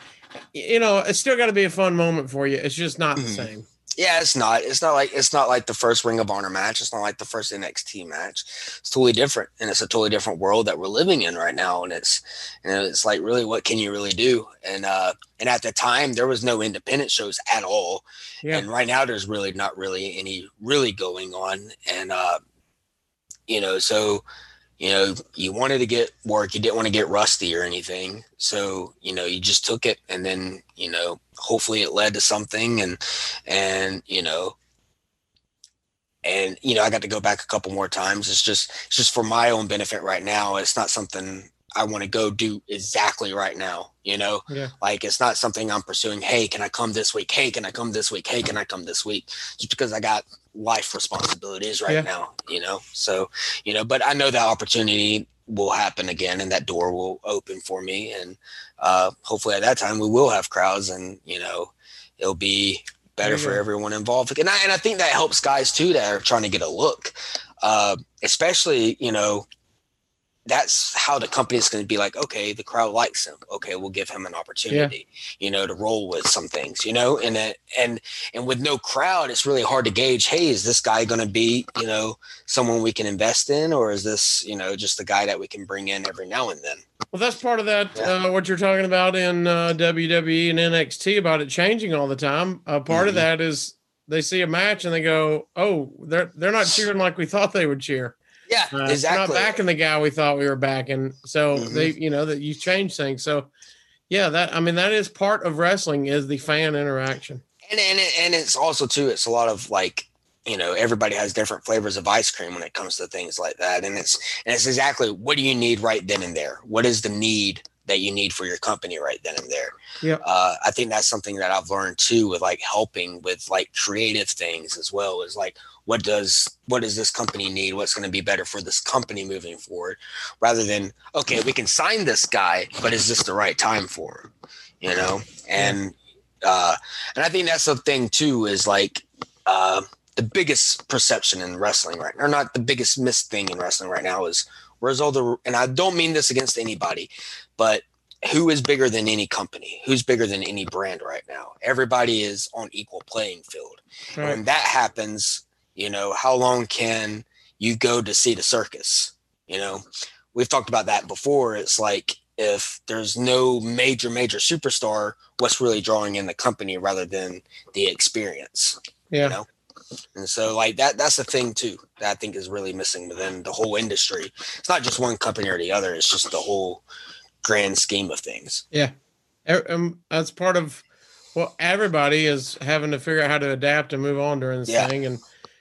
you know, it's still got to be a fun moment for you. It's just not the Mhm. same. yeah. It's not. It's not like it's not like the first Ring of Honor match. It's not like the first NXT match. It's totally different, and it's a totally different world that we're living in right now. And it's and it's like really, what can you really do? And uh, and at the time, there was no independent shows at all. Yeah. And right now, there's really not really any really going on. And uh, you know, so you know, you wanted to get work, you didn't want to get rusty or anything. So, you know, you just took it and then, you know, hopefully it led to something and and, you know, and you know, I got to go back a couple more times. It's just it's just for my own benefit right now. It's not something I want to go do exactly right now, you know? Yeah. Like it's not something I'm pursuing. Hey, can I come this week? Hey, can I come this week? Hey, can I come this week? Just because I got life responsibilities right Yeah. now, you know? So, you know, but I know that opportunity will happen again and that door will open for me. And uh, hopefully at that time we will have crowds and, you know, it'll be better for go. everyone involved. And I, and I think that helps guys too that are trying to get a look, uh, especially, you know, that's how the company is going to be like, okay, the crowd likes him. Okay, we'll give him an opportunity, you know, to roll with some things, you know, and that, and and with no crowd, it's really hard to gauge. Hey, is this guy going to be, you know, someone we can invest in, or is this, you know, just a guy that we can bring in every now and then? Well, that's part of that. Yeah. Uh, what you're talking about in uh, WWE and NXT about it changing all the time. Uh, part of Mhm. that is they see a match and they go, "Oh, they're they're not cheering like we thought they would cheer. Yeah, Uh, exactly. Not backing the guy we thought we were backing." So Mhm. they, you know, that you change things. So yeah, that I mean that is part of wrestling is the fan interaction. and and it, and it's also too it's a lot of like you know everybody has different flavors of ice cream when it comes to things like that and it's and it's exactly what do you need right then and there what is the need that you need for your company right then and there. Yep. uh, i think that's something that i've learned too with like helping with like creative things as well is like what does what does this company need? What's going to be better for this company moving forward? Rather than okay we can sign this guy but is this the right time for him? You know? And Uh, and I think that's the thing too is like uh, the biggest perception in wrestling right or not the biggest missed thing in wrestling right now is where's all the and I don't mean this against anybody, but who is bigger than any company? Who's bigger than any brand right now? Everybody is on equal playing field. Right. When that happens, you know, how long can you go to see the circus? You know, we've talked about that before. It's like if there's no major, major superstar, what's really drawing in the company rather than the experience? Yeah. know? And so like that that's the thing too that I think is really missing within the whole industry. It's not just one company or the other, it's just the whole grand scheme of things. Yeah. Um, that's part of well, everybody is having to figure out how to adapt and move on during this Yeah. thing and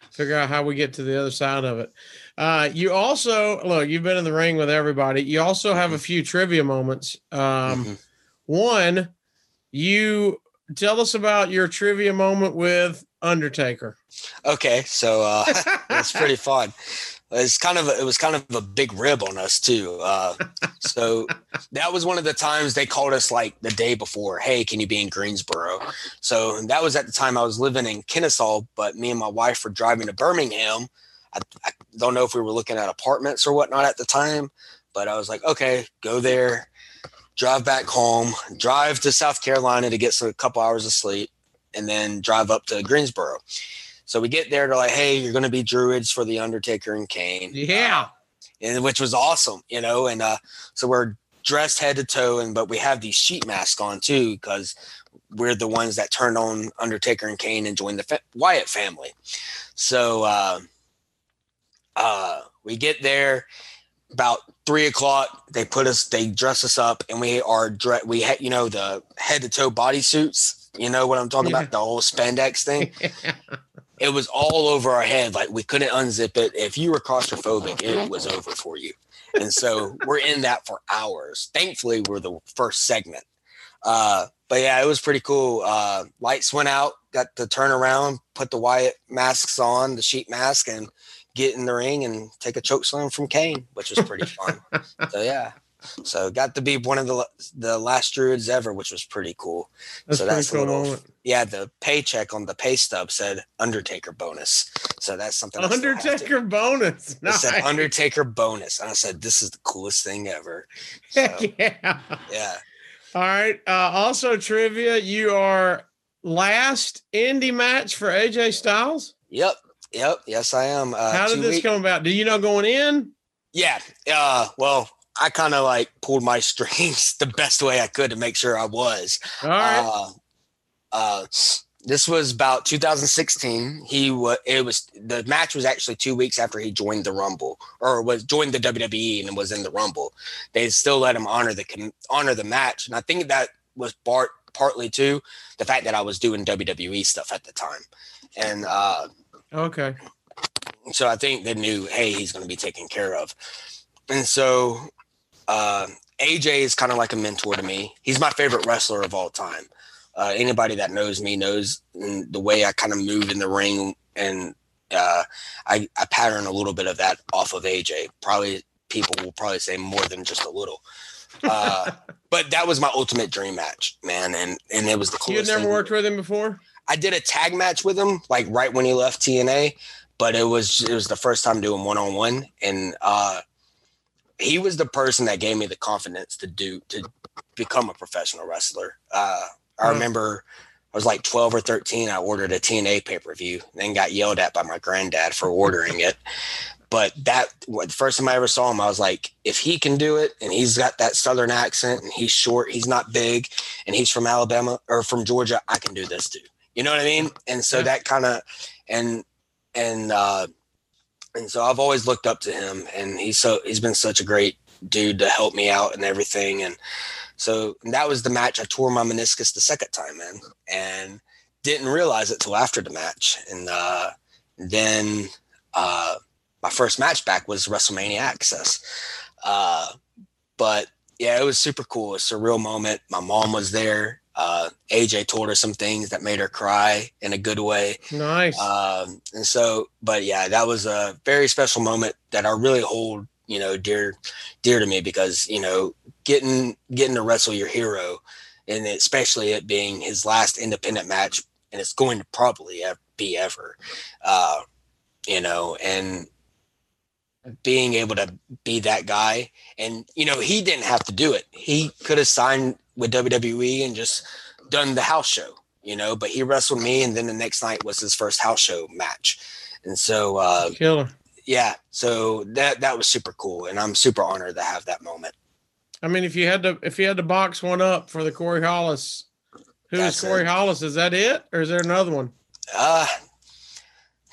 figure out how we get to the other side of it. Uh, you also look, you've been in the ring with everybody. You also have a few trivia moments. Um, Mhm. One, you tell us about your trivia moment with Undertaker. Okay, so uh it's pretty fun. It's kind of a, it was kind of a big rib on us too. Uh, so that was one of the times they called us like the day before. Hey, can you be in Greensboro? So that was at the time I was living in Kennesaw, but me and my wife were driving to Birmingham. I, I don't know if we were looking at apartments or whatnot at the time, but I was like, okay, go there, drive back home, drive to South Carolina to get some, a couple hours of sleep, and then drive up to Greensboro. So we get there, they're like, hey, you're going to be druids for the Undertaker and Kane. Yeah. and which was awesome, you know. And uh, so we're dressed head to toe, and but we have these sheet masks on too because we're the ones that turned on Undertaker and Kane and joined the fa- Wyatt family. So uh, uh, we get there about three o'clock. They put us, they dress us up, and we are dre- we had you know the head to toe body suits. You know what I'm talking Yeah. about? The whole spandex thing it was all over our head. Like we couldn't unzip it. If you were claustrophobic, it was over for you. And so we're in that for hours. Thankfully, we're the first segment. Uh, but yeah, it was pretty cool. Uh, lights went out, got to turn around, put the Wyatt masks on, the sheet mask, and get in the ring and take a choke slam from Kane, which was pretty fun. so yeah. So got to be one of the the last druids ever, which was pretty cool That's So a that's a cool little- moment. yeah, the paycheck on the pay stub said Undertaker bonus. So that's something. I still have to- Undertaker bonus. It Nice. said Undertaker bonus, and I said, "This is the coolest thing ever." So, Heck yeah. yeah, All right. Uh, also, trivia: you are last indie match for AJ Styles. yep, yep, yes, I am. Uh, How did this week- come about? Do you know going in? Yeah, uh, well, I kind of like pulled my strings the best way I could to make sure I was. All right. Uh, uh, this was about 2016. He was. It was the match was actually two weeks after he joined the Rumble or was joined the WWE and was in the Rumble. They still let him honor the honor the match, and I think that was part partly too the fact that I was doing WWE stuff at the time, and uh, okay. so I think they knew, hey, he's going to be taken care of. And so uh, AJ is kind of like a mentor to me. He's my favorite wrestler of all time. Uh, anybody that knows me knows mm, the way I kind of move in the ring, and uh, I, I pattern a little bit of that off of AJ. Probably people will probably say more than just a little. Uh, but that was my ultimate dream match, man, and and it was the coolest. You had never worked with him before? I did a tag match with him, like right when he left TNA, but it was it was the first time doing one on one, and uh, he was the person that gave me the confidence to do to become a professional wrestler. Uh, I Hmm. remember I was like twelve or thirteen. I ordered a TNA pay per view, then got yelled at by my granddad for ordering it. But that the first time I ever saw him, I was like, if he can do it, and he's got that southern accent, and he's short, he's not big, and he's from Alabama or from Georgia, I can do this too. You know what I mean? And so that kind of and and uh and so I've always looked up to him and he's so he's been such a great dude to help me out and everything and so that was the match I tore my meniscus the second time in, and didn't realize it till after the match and uh then uh my first match back was WrestleMania Access uh but yeah, it was super cool. It's a real moment. My mom was there. Uh, AJ told her some things that made her cry in a good way. Nice. Um, and so, but yeah, that was a very special moment that I really hold, you know, dear, dear to me because, you know, getting, getting to wrestle your hero and especially it being his last independent match, and it's going to probably be ever. Uh, you know, and being able to be that guy, and you know, he didn't have to do it. He could have signed with WWE and just done the house show, you know. But he wrestled me, and then the next night was his first house show match, and so uh, Killer. yeah, so that that was super cool, and I'm super honored to have that moment. I mean, if you had to, if you had to box one up for the Corey Hollis, who's That's Corey it. Hollis? Is that it, or is there another one? Uh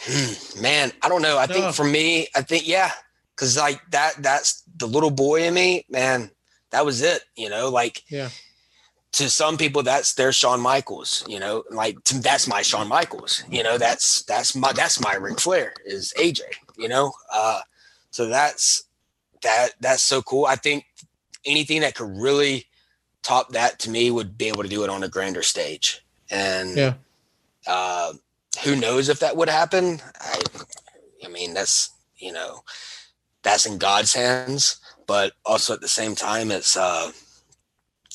hmm, man, I don't know. I think for me, I think yeah, because like that that's the little boy in me, man. That was it, you know. Like Yeah. To some people, that's their Shawn Michaels, you know. Like to, that's my Shawn Michaels, you know. That's that's my that's my Ric Flair is AJ, you know. Uh, so that's that that's so cool. I think anything that could really top that to me would be able to do it on a grander stage, and Yeah. uh, who knows if that would happen? I, I mean, that's you know, that's in God's hands. But also at the same time, it's uh,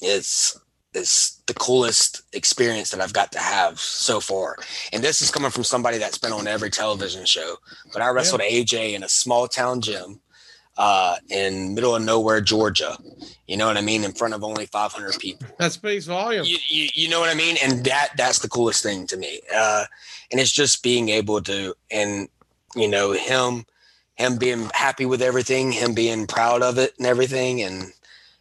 it's it's the coolest experience that I've got to have so far. And this is coming from somebody that's been on every television show. But I wrestled AJ in a small town gym uh, in middle of nowhere, Georgia. You know what I mean? In front of only 500 people That speaks volume. you, you, you know what I mean? And that that's the coolest thing to me. Uh, and it's just being able to and you know him him being happy with everything, him being proud of it and everything, and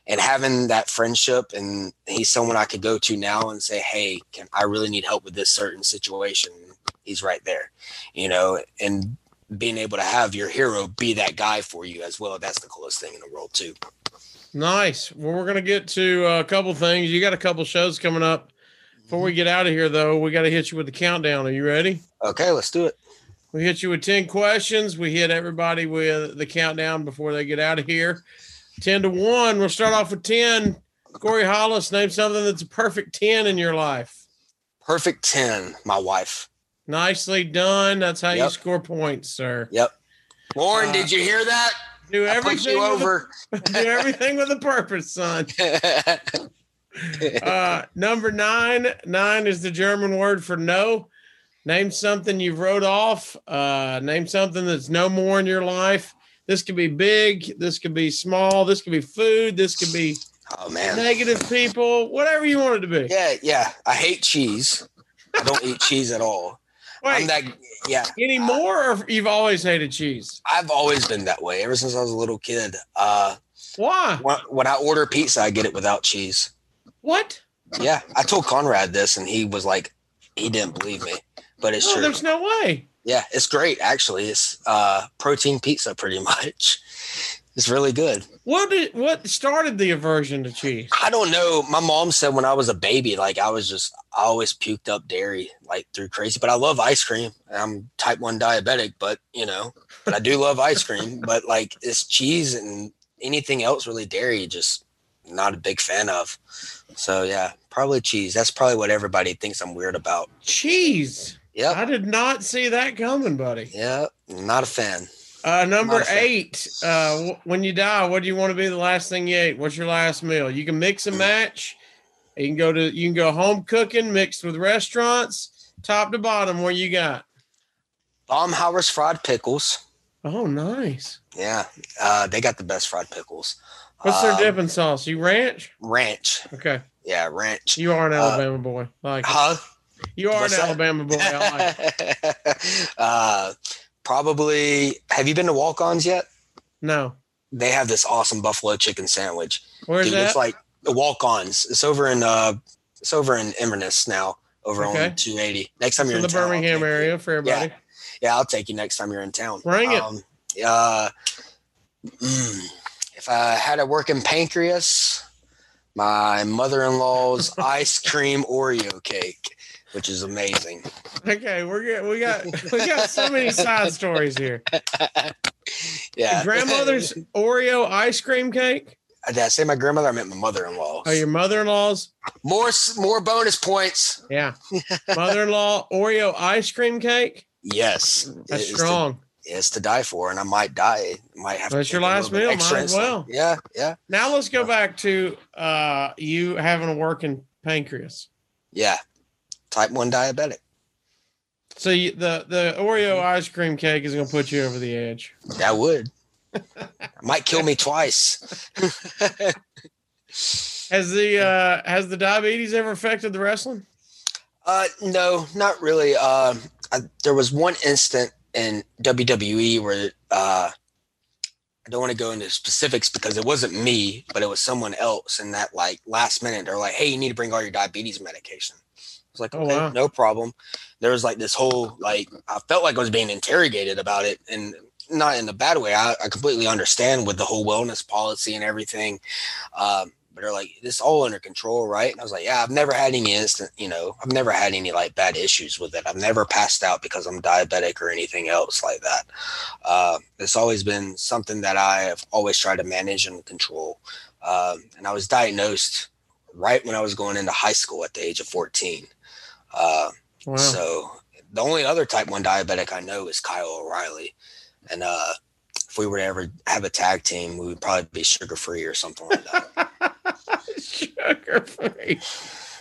and having that friendship. And he's someone I could go to now and say, "Hey, can I really need help with this certain situation?" He's right there, you know, and being able to have your hero be that guy for you as well. That's the coolest thing in the world too. Nice. Well, we're gonna get to a couple things. You got a couple shows coming up. Before we mm-hmm. get out of here, though, we got to hit you with the countdown. Are you ready? Okay, let's do it. We hit you with 10 questions. We hit everybody with the countdown before they get out of here. 10 to 1. We'll start off with 10. Corey Hollis, name something that's a perfect 10 in your life. Perfect ten, my wife. Nicely done. That's how you score points, sir. Yep. Lauren, Uh, did you hear that? Do everything, you with over. A, do everything with a purpose, son. Uh, number nine. Nine is the German word for no. Name something you've wrote off. Uh, name something that's no more in your life. This could be big. This could be small. This could be food. This could be oh man. negative people. Whatever you want it to be. Yeah, yeah. I hate cheese. I don't eat cheese at all. I'm Wait, that. Yeah, any more, or you've always hated cheese? I've always been that way ever since I was a little kid. Uh, Why? when, when I order pizza, I get it without cheese. What? Yeah, I told Conrad this, and he was like, he didn't believe me, but it's No, true. there's no way. Yeah, it's great actually. It's uh, protein pizza, pretty much. It's really good. What did what started the aversion to cheese? I don't know. My mom said when I was a baby, like I was just, I always puked up dairy like through crazy. But I love ice cream. I'm type one diabetic, but you know, but I do love ice cream. But like it's cheese and anything else really dairy, just not a big fan of. So yeah, probably cheese. That's probably what everybody thinks I'm weird about. Cheese. Yep. I did not see that coming, buddy. Yeah, not a fan. Uh, number a fan. eight. Uh, wh- when you die, what do you want to be the last thing you ate? What's your last meal? You can mix and match. You can go to you can go home cooking mixed with restaurants, top to bottom. What you got? Baumhower's fried pickles. Oh, nice. Yeah, uh, they got the best fried pickles. What's their Um, dipping sauce? You ranch? Ranch. Okay, Yeah, ranch. you are an Uh, Alabama boy. I Like it. You are what's an that? Alabama boy. Like uh, probably. Have you been to Walk-Ons yet? No, They have this awesome buffalo chicken sandwich. where's Dude, that? it's like the Walk-Ons. It's over in uh, it's over in Inverness now. Over Okay. on 280. Next time It's you're in in, the town, Birmingham area for everybody. Yeah, I'll take you next time you're in town. Bring it. Um, uh, mm, if I had a working pancreas, my mother-in-law's ice cream Oreo cake, which is amazing. Okay, we're get, we got we got so many side stories here. Yeah, Grandmother's Oreo ice cream cake. Did I say my grandmother? I meant my mother-in-law. Oh, your mother-in-law's. More more bonus points. Yeah, mother-in-law Oreo ice cream cake. Yes, That's strong. it's to die for, and I might die. Might have. That's your last meal, might as well. Yeah, yeah. Now let's go back to uh you having a working pancreas. Yeah, type one diabetic. So you, the the Oreo ice cream cake is going to put you over the edge. That would. Might kill me twice. Has the uh has the diabetes ever affected the wrestling? Uh, no, not really. Uh, I, there was one instant in WWE where uh, I don't want to go into specifics because it wasn't me, but it was someone else. And that like last minute, they're like, "Hey, you need to bring all your diabetes medication." I was like, Oh, "Okay, wow. no problem." There was like this whole like I felt like I was being interrogated about it, and not in a bad way. I, I completely understand with the whole wellness policy and everything. Um, but they're like, this all under control, right? And I was like, yeah, I've never had any instant, you know, I've never had any like bad issues with it. I've never passed out because I'm diabetic or anything else like that. Uh, it's always been something that I have always tried to manage and control. Um, and I was diagnosed right when I was going into high school at the age of 14. Uh, Wow. so the only other type one diabetic I know is Kyle O'Reilly. And uh, if we were to ever have a tag team, we would probably be sugar free or something like that. Sugar free.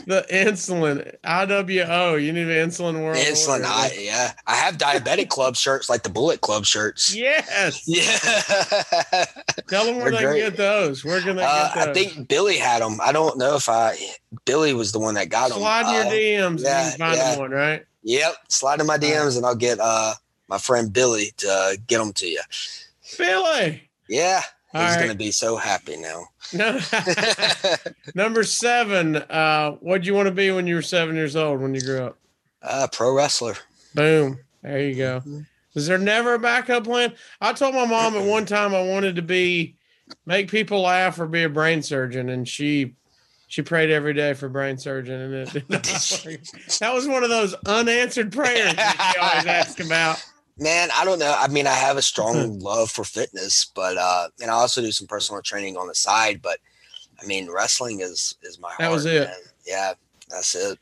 The insulin IWO. You need an insulin world. Insulin, order. I, yeah. I have diabetic club shirts like the Bullet Club shirts. Yes. Yeah. Tell them where They're they great. get those. Where can they Uh, get those? I think Billy had them. I don't know if I, Billy was the one that got them. Slide your Uh, DMs yeah, and you find yeah. one, right? Yep. Slide in my DMs and I'll get uh my friend Billy to uh, get them to you. Billy. Yeah. All He's right. going to be so happy now. Number seven. Uh, what'd you want to be when you were seven years old when you grew up? uh, pro wrestler. Boom. There you go. Is there never a backup plan? I told my mom at one time I wanted to be make people laugh or be a brain surgeon, and she she prayed every day for brain surgeon, and it did not work. that was one of those unanswered prayers that she always asked about. Man, I don't know. I mean, I have a strong love for fitness, but uh, and I also do some personal training on the side. But I mean, wrestling is is my. Heart. That was it. man. Yeah, that's it.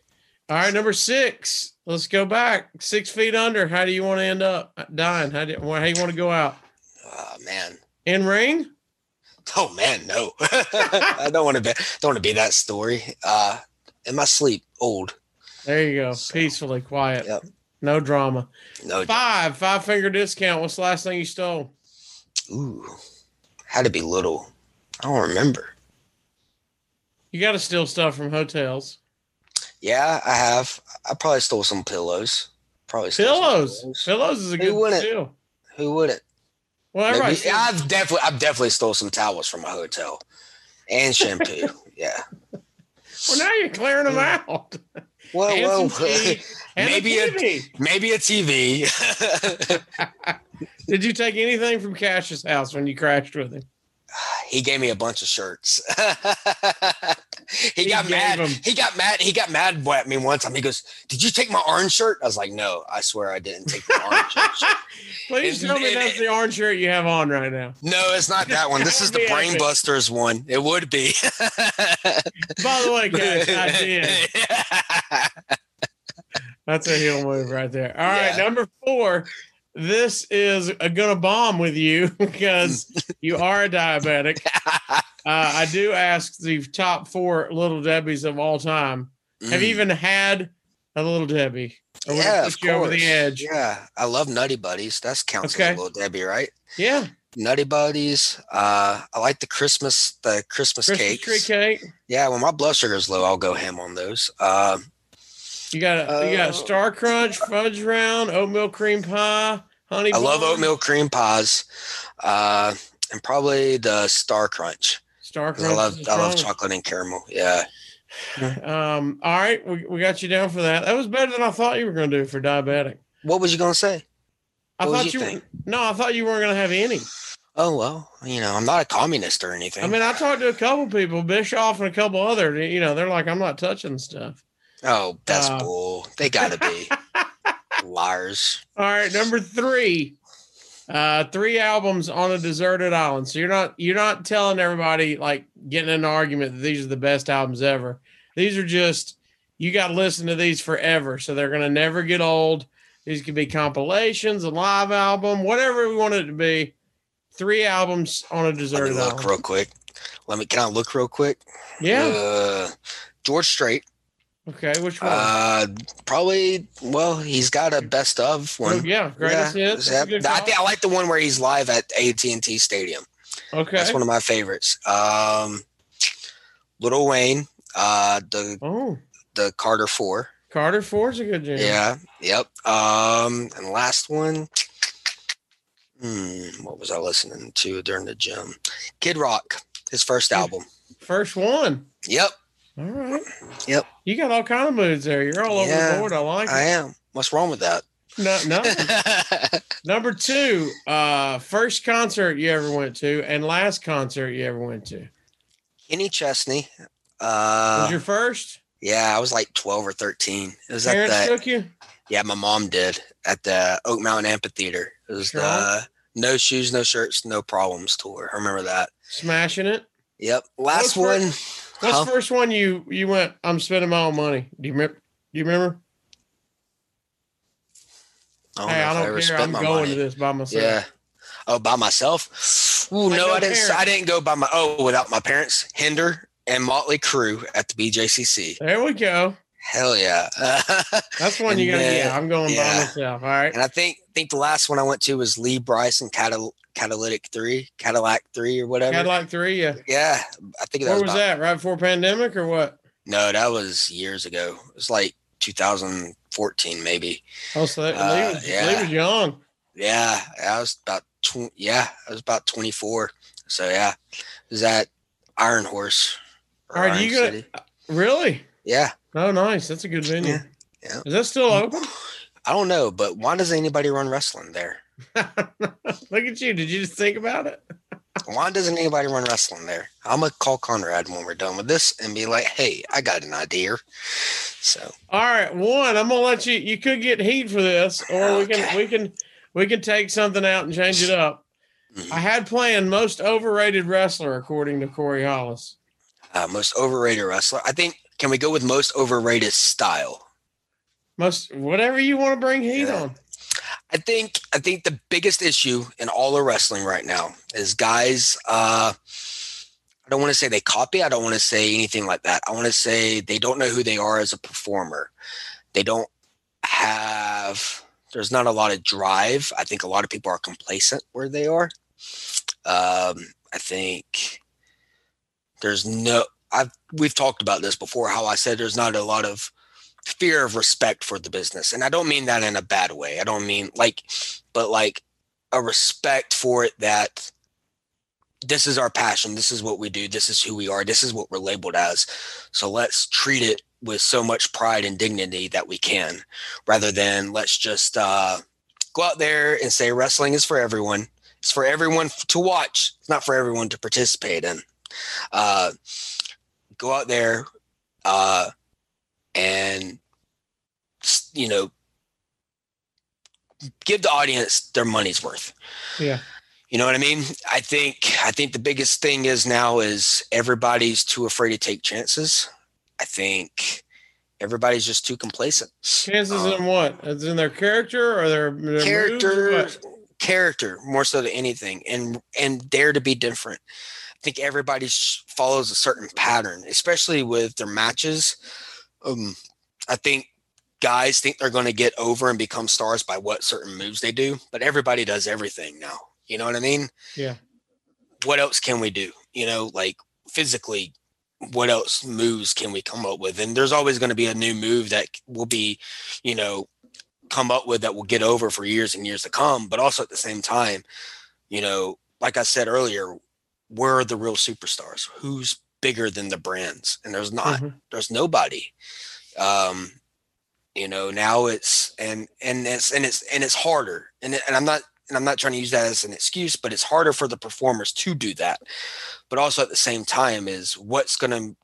All right, number six. Let's go back six feet under. How do you want to end up dying? How do how you want to go out Oh man. in ring? Oh man, no. I don't want to be. Don't want to be that story. Uh, in my sleep, old. There you go, So, peacefully quiet, Yep. No drama. No. Five five finger discount. What's the last thing you stole? Ooh, had to be little. I don't remember. You got to steal stuff from hotels. Yeah, I have. I probably stole some pillows. Probably some Pillows. Pillows is a Who good wouldn't? steal. Who wouldn't? Well, Maybe- steals- I've definitely, I've definitely stole some towels from a hotel, and shampoo. yeah. well, now you're clearing them out. Well, And well, some tea, and maybe a a- TV. maybe a TV. Did you take anything from Cash's house when you crashed with him? he gave me a bunch of shirts. he, He got mad. him- He got mad. He got mad at me one time. He goes, "Did you take my orange shirt?" I was like, "No, I swear I didn't take the orange shirt." Please And- tell me and- that's the orange shirt you have on right now. No, it's not that one. This is the That would be Brain. Busters one. It would be. By the way, guys, I did. That's a heel move right there. All right, Yeah. number four. This is a gonna bomb with you because you are a diabetic. Uh, I do ask the top four little Debbie's of all time. Have you even had a little Debbie? Or Mm. Yeah, of you over course. the edge? Yeah, I love Nutty Buddies. That's counts Okay. as little Debbie, right? Yeah, Nutty Buddies. Uh, I like the Christmas, the Christmas, Christmas cakes. tree cake. Yeah, when my blood sugar's low, I'll go ham on those. Um, You got a, you got Uh, Star Crunch, fudge round, oatmeal cream pie, honey. I love oatmeal cream pies, uh, and probably the Star Crunch. Star Crunch. I love I love chocolate and caramel. Yeah. Um, all right, we, we got you down for that. That was better than I thought you were going to do for diabetic. What was you gonna say? I What thought you you no, I thought you weren't going to have any. Oh well, you know, I'm not a communist or anything. I mean, I talked to a couple people, Bischoff and a couple other. You know, they're like, I'm not touching stuff. Oh, that's uh, bull. They gotta be liars. All right, number three, uh, three albums on a deserted island. So you're not you're not telling everybody like getting an argument that these are the best albums ever. These are just you got to listen to these forever, so they're gonna never get old. These could be compilations, a live album, whatever we want it to be. Three albums on a Let me deserted look island. real quick. Let me. Can I look real quick? Yeah, Uh, George Strait. Okay, which one? Uh, probably. Well, he's got a best of oh, one. yeah, greatest Yeah, hits. Good I think I like the one where he's live at AT and T Stadium. Okay. That's one of my favorites. Um, Lil Wayne, uh, the oh, the Carter Four. Carter Four's a good jam. Yeah. Yep. Um, and last one. Hmm, what was I listening to during the gym? Kid Rock, his first album. First one. Yep, All right. Yep. You got all kind of moods there. You're all over the board. I like I it. am. What's wrong with that? No, no. Number two, uh, first concert you ever went to and last concert you ever went to. Kenny Chesney. Uh, Was your first? yeah, I was like twelve or thirteen. It was at Parents the took you? yeah, my mom did at the Oak Mountain Amphitheater. It was Sure. the no shoes, no shirts, no problems tour. I remember that. Smashing it. Yep. Last one. What's the first one you you went? I'm spending my own money. Do you remember? Do you remember? I don't hey, I don't ever care. spent I'm my going money. to this by myself. Yeah. Oh, by myself? Ooh, no, no I didn't. parents. I didn't go by my. Oh, without my parents. Hinder and Mötley Crüe at the BJCC. There we go. Hell yeah. That's one you gotta get. I'm going by myself. All right. and I think think the last one I went to was Lee Bryson Catal- Catalytic Three, Cadillac Three, or whatever. Cadillac three. Yeah. Yeah, I think that Where was, was that? Right before pandemic or what? No, that was years ago. It was like 2014, maybe. Oh, so that, Uh, Lee, was, yeah. Lee was young. Yeah, I was about tw- yeah, I was about 24. So yeah, it was at Iron Horse. right, Iron you gonna- City. Really? Yeah, Oh, nice. That's a good venue. Yeah, yeah. Is that still open? I don't know, but why does anybody run wrestling there? Look at you. Did you just think about it? Why doesn't anybody run wrestling there? I'm gonna call Conrad when we're done with this and be like, "Hey, I got an idea." So All right, one. I'm gonna let you. You could get heat for this, or we can we can we can take something out and change it up. Mhm. I had planned most overrated wrestler according to Corey Hollis. uh, most overrated wrestler. I think. Can we go with most overrated style? Most whatever you want to bring heat Yeah. on. I think I think the biggest issue in all of wrestling right now is guys uh I don't want to say they copy, I don't want to say anything like that. I want to say they don't know who they are as a performer. They don't have there's not a lot of drive. I think a lot of people are complacent where they are. Um I think there's no I've we've talked about this before how I said there's not a lot of fear of respect for the business. And I don't mean that in a bad way. I don't mean like, but like a respect for it that this is our passion. This is what we do. This is who we are. This is what we're labeled as. So let's treat it with so much pride and dignity that we can rather than let's just uh, go out there and say wrestling is for everyone. It's for everyone to watch. It's not for everyone to participate in. Uh, go out there, uh, and you know give the audience their money's worth. Yeah. you know what i mean? I think i think the biggest thing is now is everybody's too afraid to take chances. I think everybody's just too complacent. Chances Um, in what? As in their character or their, their character character more so than anything and and dare to be different. I think everybody follows a certain pattern especially with their matches um i think guys think they're going to get over and become stars by what certain moves they do but everybody does everything now you know what i mean? Yeah. what else can we do you know like physically what else moves can we come up with? And there's always going to be a new move that will be you know come up with that will get over for years and years to come but also at the same time you know like i said earlier where are the real superstars. Who's bigger than the brands and there's not Mhm. there's nobody. Um you know now it's and and it's and it's and it's harder. And, it, and i'm not and i'm not trying to use that as an excuse but it's harder for the performers to do that. But also at the same time is what's going to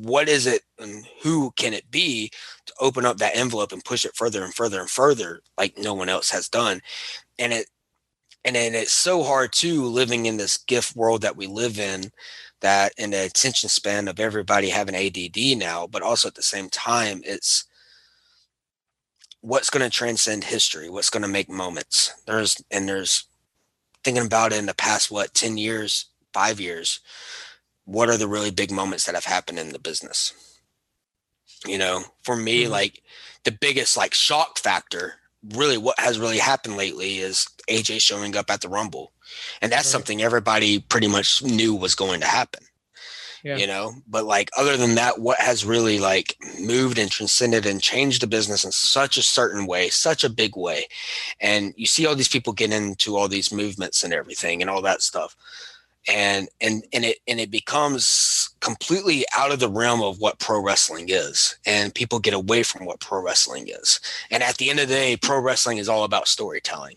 what is it and who can it be to open up that envelope and push it further and further and further like no one else has done? And it and then it's so hard too living in this gift world that we live in that in the attention span of everybody having ADD now but also at the same time it's what's going to transcend history what's going to make moments there's and there's thinking about it in the past what 10 years 5 years what are the really big moments that have happened in the business You know, for me, Mhm. like the biggest like shock factor, really what has really happened lately is AJ showing up at the Rumble. And that's Right. something everybody pretty much knew was going to happen. Yeah. You know, but like other than that, what has really like moved and transcended and changed the business in such a certain way, such a big way. And you see all these people get into all these movements and everything and all that stuff. And and and it and it becomes completely out of the realm of what pro wrestling is. And people get away from what pro wrestling is. And at the end of the day, pro wrestling is all about storytelling.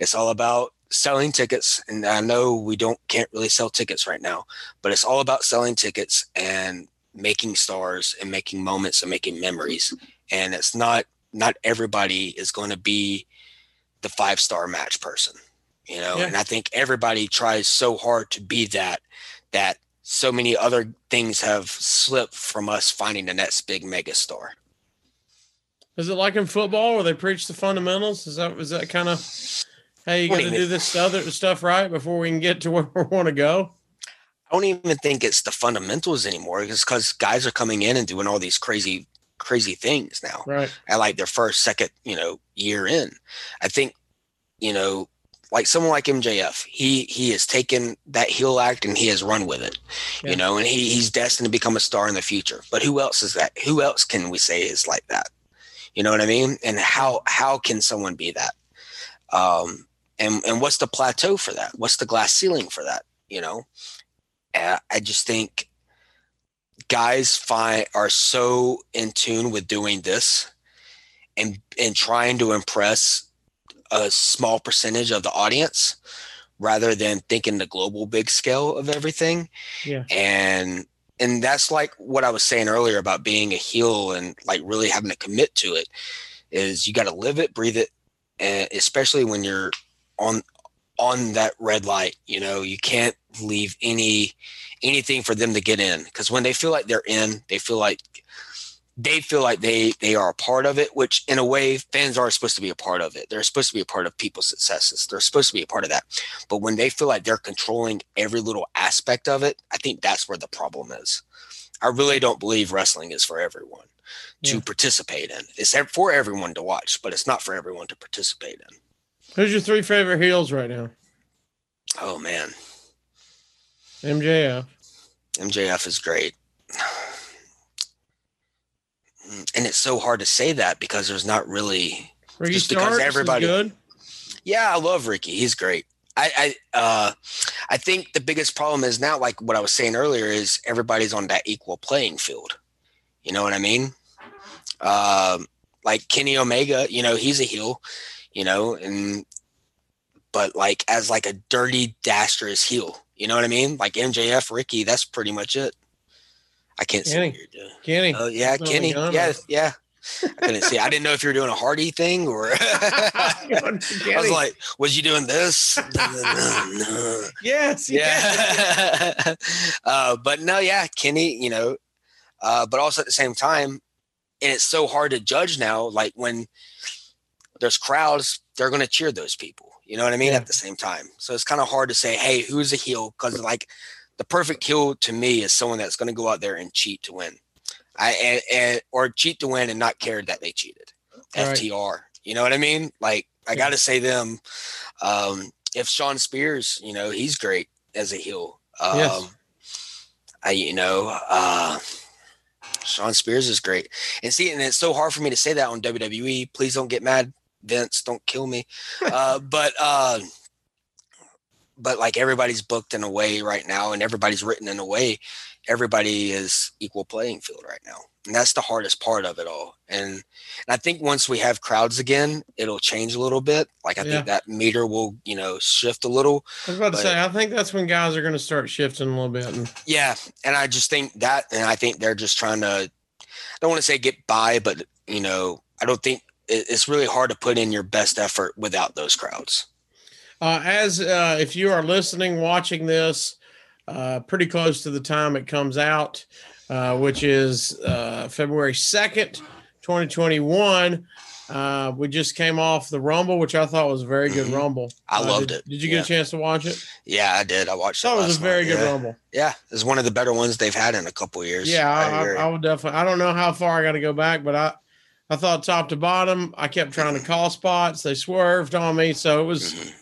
It's all about selling tickets. And I know we don't can't really sell tickets right now, but it's all about selling tickets and making stars and making moments and making memories. And it's not not everybody is going to be the five star match person, you know. Yeah. And I think everybody tries so hard to be that that so many other things have slipped from us finding the next big mega star. Is it like in football where they preach the fundamentals? Is that is that kind of hey, you got to do this other stuff right before we can get to where we want to go? I don't even think it's the fundamentals anymore. It's because guys are coming in and doing all these crazy, crazy things now. Right. at like their first, second, you know, year in. I think, you know, like someone like MJF, he he has taken that heel act and he has run with it, Yeah. you know, and he, he's destined to become a star in the future. But who else is that? Who else can we say is like that? You know what I mean? And how how can someone be that? Um, and and what's the plateau for that? What's the glass ceiling for that? You know, I just think guys find are so in tune with doing this and and trying to impress a small percentage of the audience rather than thinking the global big scale of everything Yeah. and and that's like what i was saying earlier about being a heel and like really having to commit to it is you got to live it breathe it and especially when you're on on that red light you know you can't leave any anything for them to get in. Because when they feel like they're in they feel like they feel like they they are a part of it which in a way fans are supposed to be a part of it. They're supposed to be a part of people's successes. They're supposed to be a part of that. But when they feel like they're controlling every little aspect of it i think that's where the problem is. I really don't believe wrestling is for everyone to participate in. It's for everyone to watch but it's not for everyone to participate in Who's your three favorite heels right now? oh man MJF. MJF is great. And it's so hard to say that because there's not really Ricky Just because Starks is everybody- good. Yeah, I love Ricky. He's great. I I uh I think the biggest problem is now like what I was saying earlier is everybody's on that equal playing field. You know what I mean? Um like Kenny Omega, you know, he's a heel, you know, and but like as like a dirty dastardous heel. You know what I mean? Like MJF, Ricky, that's pretty much it. I can't see Kenny. you're doing. Kenny. Oh yeah, That's Kenny. Yeah, yeah. I couldn't see. I didn't know if you were doing a Hardy thing or. I was like, was you doing this? Yes, yes. Yeah. uh, but no, yeah, Kenny. You know, uh, but also at the same time, and it's so hard to judge now. Like when there's crowds, they're going to cheer those people. You know what I mean? Yeah. At the same time, so it's kind of hard to say, hey, who's a heel? Because like the perfect heel to me is someone that's going to go out there and cheat to win. I and, and or cheat to win and not care that they cheated. Right. FTR. You know what I mean? Like I Yeah. got to say them. Um, if Shawn Spears, you know, he's great as a heel. Um, Yes. I, you know, uh, Shawn Spears is great. And see, and it's so hard for me to say that on WWE. Please don't get mad, Vince. Don't kill me. uh, but, uh, but like everybody's booked in a way right now, and everybody's written in a way. Everybody is equal playing field right now, and that's the hardest part of it all. And, and I think once we have crowds again, it'll change a little bit. Like I Yeah. think that meter will, you know, shift a little. I was about to say, I think that's when guys are going to start shifting a little bit. And Yeah, and I just think that, and I think they're just trying to. I don't want to say get by, but you know, I don't think it's really hard to put in your best effort without those crowds. uh, as uh, if you are listening, watching this, uh, pretty close to the time it comes out, uh, which is uh, February 2nd, 2021. Uh, we just came off the Rumble, which I thought was a very good Mhm. Rumble. I loved did- it. Did you get Yeah. a chance to watch it? Yeah, I did. I watched. Thought it was a very night. good yeah. Rumble. Yeah, it's one of the better ones they've had in a couple years. Yeah, I. I, I would definitely. I don't know how far I got to go back, but I, I thought top to bottom. I kept trying to call spots. They swerved on me, so it was. Mhm.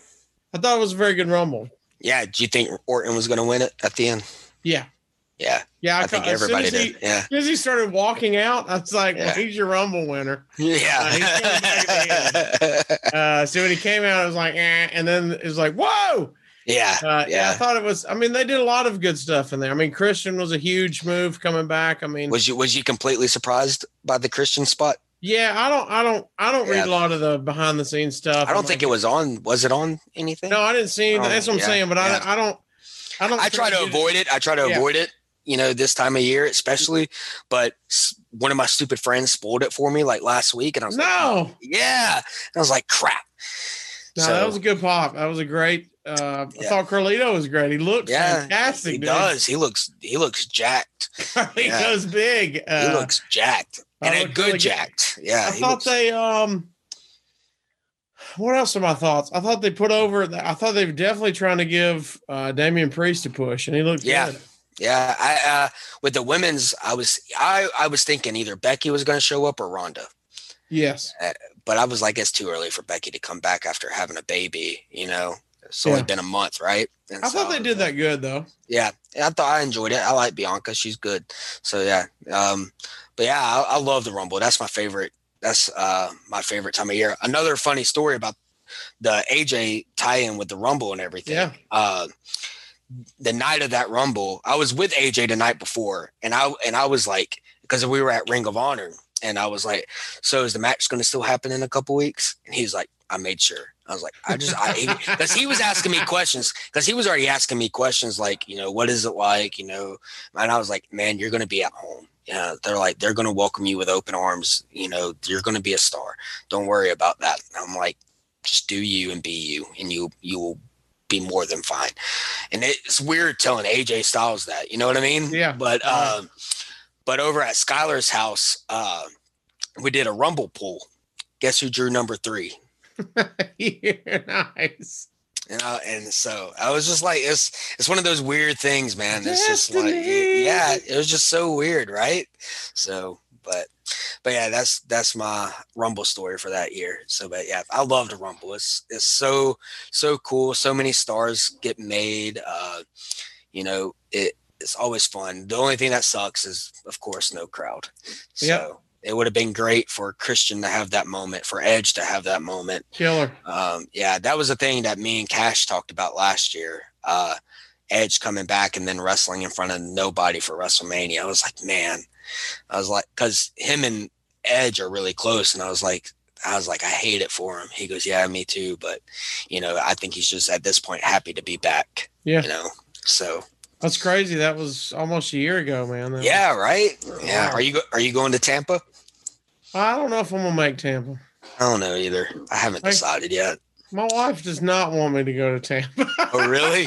I thought it was a very good Rumble. Yeah, do you think Orton was going to win it at the end? Yeah, Yeah, yeah. I, ca- think everybody as he- did. Yeah, As soon as he started walking out, I was like, Yeah. well, "He's your Rumble winner." yeah. back Uh, so when he came out, I was like, eh, and then it was like, "Whoa!" yeah, Uh, yeah. I thought it was. I mean, they did a lot of good stuff in there. I mean, Christian was a huge move coming back. I mean, Was you was you completely surprised by the Christian spot? Yeah, I don't, I don't, I don't Yeah. read a lot of the behind the scenes stuff. I don't think it was on. Was it on anything? No, I didn't see. Oh, That's what I'm yeah, saying. But yeah. I, I don't, I don't. I try to avoid it. I try to avoid it. You know, this time of year, especially. But one of my stupid friends spoiled it for me like last week, and I was like, No, yeah. And I was like, crap. no, So- that was a good pop. That was a great. Uh, I thought Carlito was great. He looks Yeah, fantastic. He dude. does. He looks. He looks jacked. he goes big. Uh, he looks jacked and I a look good really good. jacked. Yeah. I thought looks- they um what else are my thoughts? I thought they put over I thought they were definitely trying to give uh Damian Priest a push and he looked Yeah. good. Yeah, I uh with the women's, I was I I was thinking either Becky was going to show up or Ronda, Yes. but I was like, it's too early for Becky to come back after having a baby. You know, it's only Yeah. been a month, right? And I thought they did that good though. Yeah, I thought I enjoyed it. I like Bianca; she's good. So yeah, um, but yeah, I, I love the Rumble. That's my favorite. That's uh my favorite time of year. Another funny story about the AJ tie-in with the Rumble and everything. Yeah. Uh, the night of that Rumble, I was with AJ the night before, and I and I was like, because we were at Ring of Honor, and I was like, so is the match going to still happen in a couple weeks? And he's like, I made sure. I was like, I just, I, because he was asking me questions, because he was already asking me questions like, you know, what is it like, you know, and I was like, man, you're going to be at home. Yeah, they're like, they're going to welcome you with open arms. You know, you're going to be a star. Don't worry about that. I'm like, just do you and be you, and you you will be more than fine. And it's weird telling AJ Styles that, you know what I mean? Yeah. But um, but over at Skylar's house, uh, we did a rumble pool. Guess who drew number three? yeah, nice. You know, and so I was just like, it's it's one of those weird things, man. It's just like, yeah, it was just so weird, right? So, but but yeah, that's that's my Rumble story for that year. So, but yeah, I love the Rumble. It's it's so so cool. So many stars get made. Uh, you know, it it's always fun. The only thing that sucks is, of course, no crowd. So. Yep. It would have been great for Christian to have that moment, for Edge to have that moment Killer. um, yeah, that was a thing that me and Cash talked about last year. Uh, Edge coming back and then wrestling in front of nobody for WrestleMania. I was like, man, I was like, because him and Edge are really close, and I was like, I was like, I hate it for him. He goes, yeah, me too, but you know, I think he's just at this point happy to be back. Yeah. you know, so That's crazy. That was almost a year ago, man. That yeah, right. Yeah, Wow. are you go- are you going to Tampa? I don't know if I'm gonna make Tampa. I don't know either. I haven't Hey. decided yet. My wife does not want me to go to Tampa. Oh, really?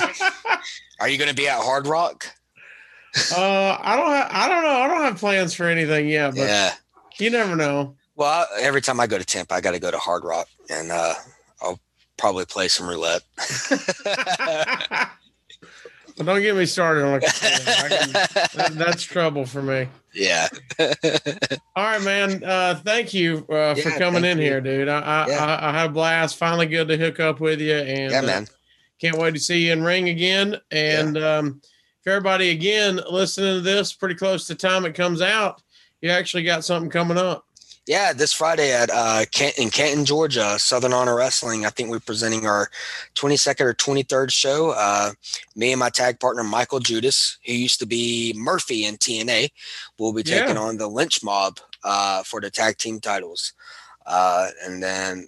are you going to be at Hard Rock? Uh, I don't have. I don't know. I don't have plans for anything yet, but Yeah. you never know. Well, I- every time I go to Tampa, I got to go to Hard Rock, and uh, I'll probably play some roulette. but don't get me started on a casino. I can, that- that's trouble for me. Yeah, All right, man. Uh, thank you uh, for coming in you. here, dude. I I, Yeah. I I had a blast. Finally, good to hook up with you, and yeah, uh, man. can't wait to see you in ring again. And um, if everybody again listening to this, pretty close to the time it comes out, you actually got something coming up. Yeah, this Friday at uh, Kent, in Canton, Georgia, Southern Honor Wrestling. I think we're presenting our 22nd or 23rd show. Uh, me and my tag partner Michael Judas, who used to be Murphy in TNA, will be taking Yeah. on the Lynch Mob uh, for the tag team titles. Uh, and then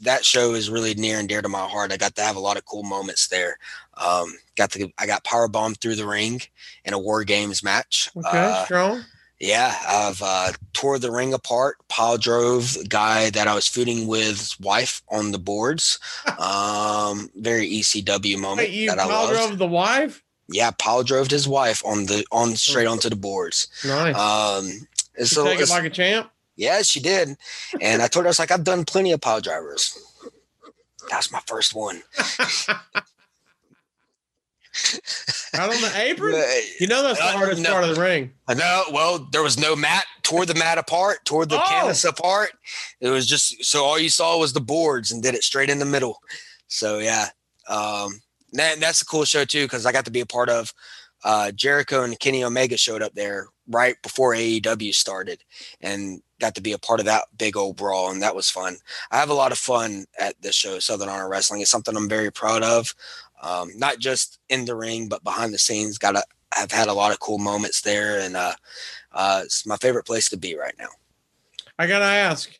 that show is really near and dear to my heart. I got to have a lot of cool moments there. Um, got to I got power bombed through the ring in a War Games match. Okay, Uh, strong. Yeah, I've uh, tore the ring apart. Pile drove the guy that I was feuding with's wife on the boards. Um, very ECW moment Wait, you that I pile loved. drove the wife? Yeah, pile drove his wife on the on straight onto the boards. Nice. Um, and so take it like a champ. Yeah, she did. And I told her, I was like, I've done plenty of pile drivers. That's my first one. Out on the apron? You know that's the Uh, hardest no. part of the ring. I know. Well, there was no mat. Tore the mat apart. Tore the Oh. canvas apart. It was just so all you saw was the boards and did it straight in the middle. So yeah, um, that, that's a cool show too because I got to be a part of. Uh, Jericho and Kenny Omega showed up there right before AEW started, and got to be a part of that big old brawl, and that was fun. I have a lot of fun at this show, Southern Honor Wrestling. It's something I'm very proud of, um, not just in the ring but behind the scenes. Got to I've had a lot of cool moments there, and uh, uh, it's my favorite place to be right now. I gotta ask.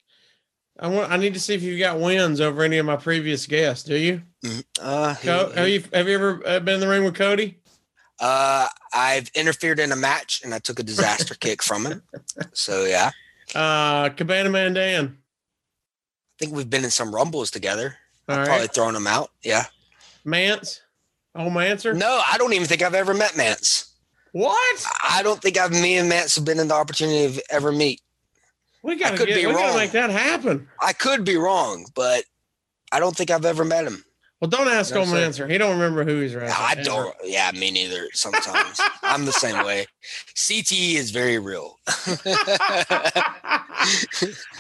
I want. I need to see if you've got wins over any of my previous guests. Do you? Uh, Co- have you have you ever uh, been in the ring with Cody? uh, I've interfered in a match and I took a disaster kick from him. So yeah, Uh, Cabana Man Dan. I think we've been in some rumbles together. All right. Probably thrown him out. Yeah. Mance. Oh, Mancer. No, I don't even think I've ever met Mance. What? I don't think I've me and Mance have been in the opportunity of ever meet. We gotta could get. be We gotta wrong. make that happen. I could be wrong, but I don't think I've ever met him. Well, don't ask old sir. Mancer. He don't remember who he's wrestling. I don't. Yeah, me neither. Sometimes I'm the same way. CTE is very real.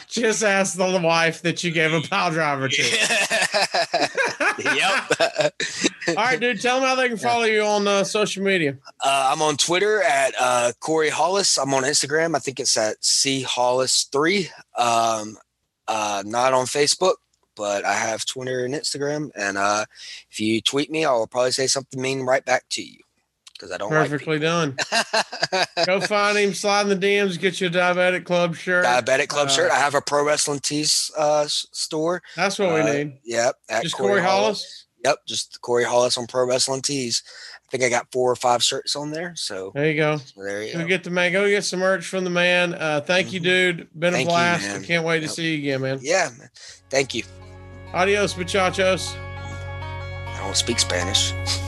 Just ask the wife that you gave a pile driver to. yep. All right, dude. Tell them how they can follow you on uh, social media. Uh, I'm on Twitter at uh, Corey Hollis. I'm on Instagram. I think it's at C Hollis three. Um, uh, not on Facebook, but I have Twitter and Instagram. And uh, if you tweet me, I'll probably say something mean right back to you because I don't Perfectly done. Go find him. Slide in the DMs. Get you a diabetic club shirt. Diabetic Club Uh, shirt. I have a pro wrestling tees uh, store. That's what we Uh, need. Yep. Just Corey Hollis. Yep. Just Corey Hollis on pro wrestling tees. I think I got four or five shirts on there. So There you go. there you Go go. get the man. Go get some merch from the man. Uh, thank you, Mhm. dude. Been a Thank you, blast. man. I can't wait to see you again, man. Yeah. man. Thank you. Adios, muchachos. I don't speak Spanish.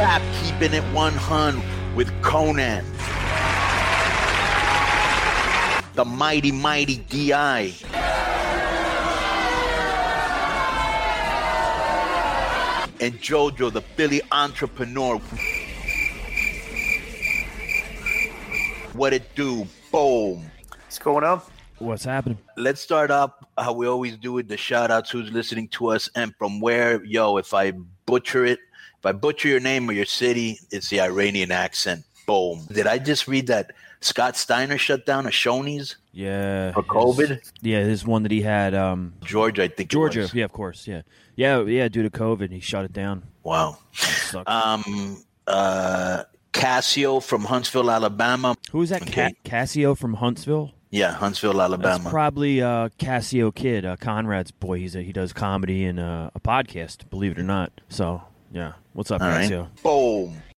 back keeping it 100 with Konnan. The mighty, mighty DI. And Jojo, the Philly entrepreneur. What it do? Boom. What's going on? What's happening? Let's start up how we always do with the shout outs who's listening to us and from where. Yo, if I butcher it, if I butcher your name or your city, it's the Iranian accent. Boom. Did I just read that Scott Steiner shut down a Shoney's Yeah. for his- COVID? Yeah, this one that he had. Um, Georgia, I think. Georgia. Yeah, of course. Yeah. Yeah. Yeah. Due to COVID, he shut it down. Wow. Um, uh, Cassio from Huntsville, Alabama. Who's that? okay. Ca- Cassio from Huntsville. Yeah, Huntsville, That's Alabama. probably uh, Cassio Kid, uh, Conrad's boy. He's a, he does comedy and uh, a podcast. Believe it or not. So yeah. What's up, All right. Boom.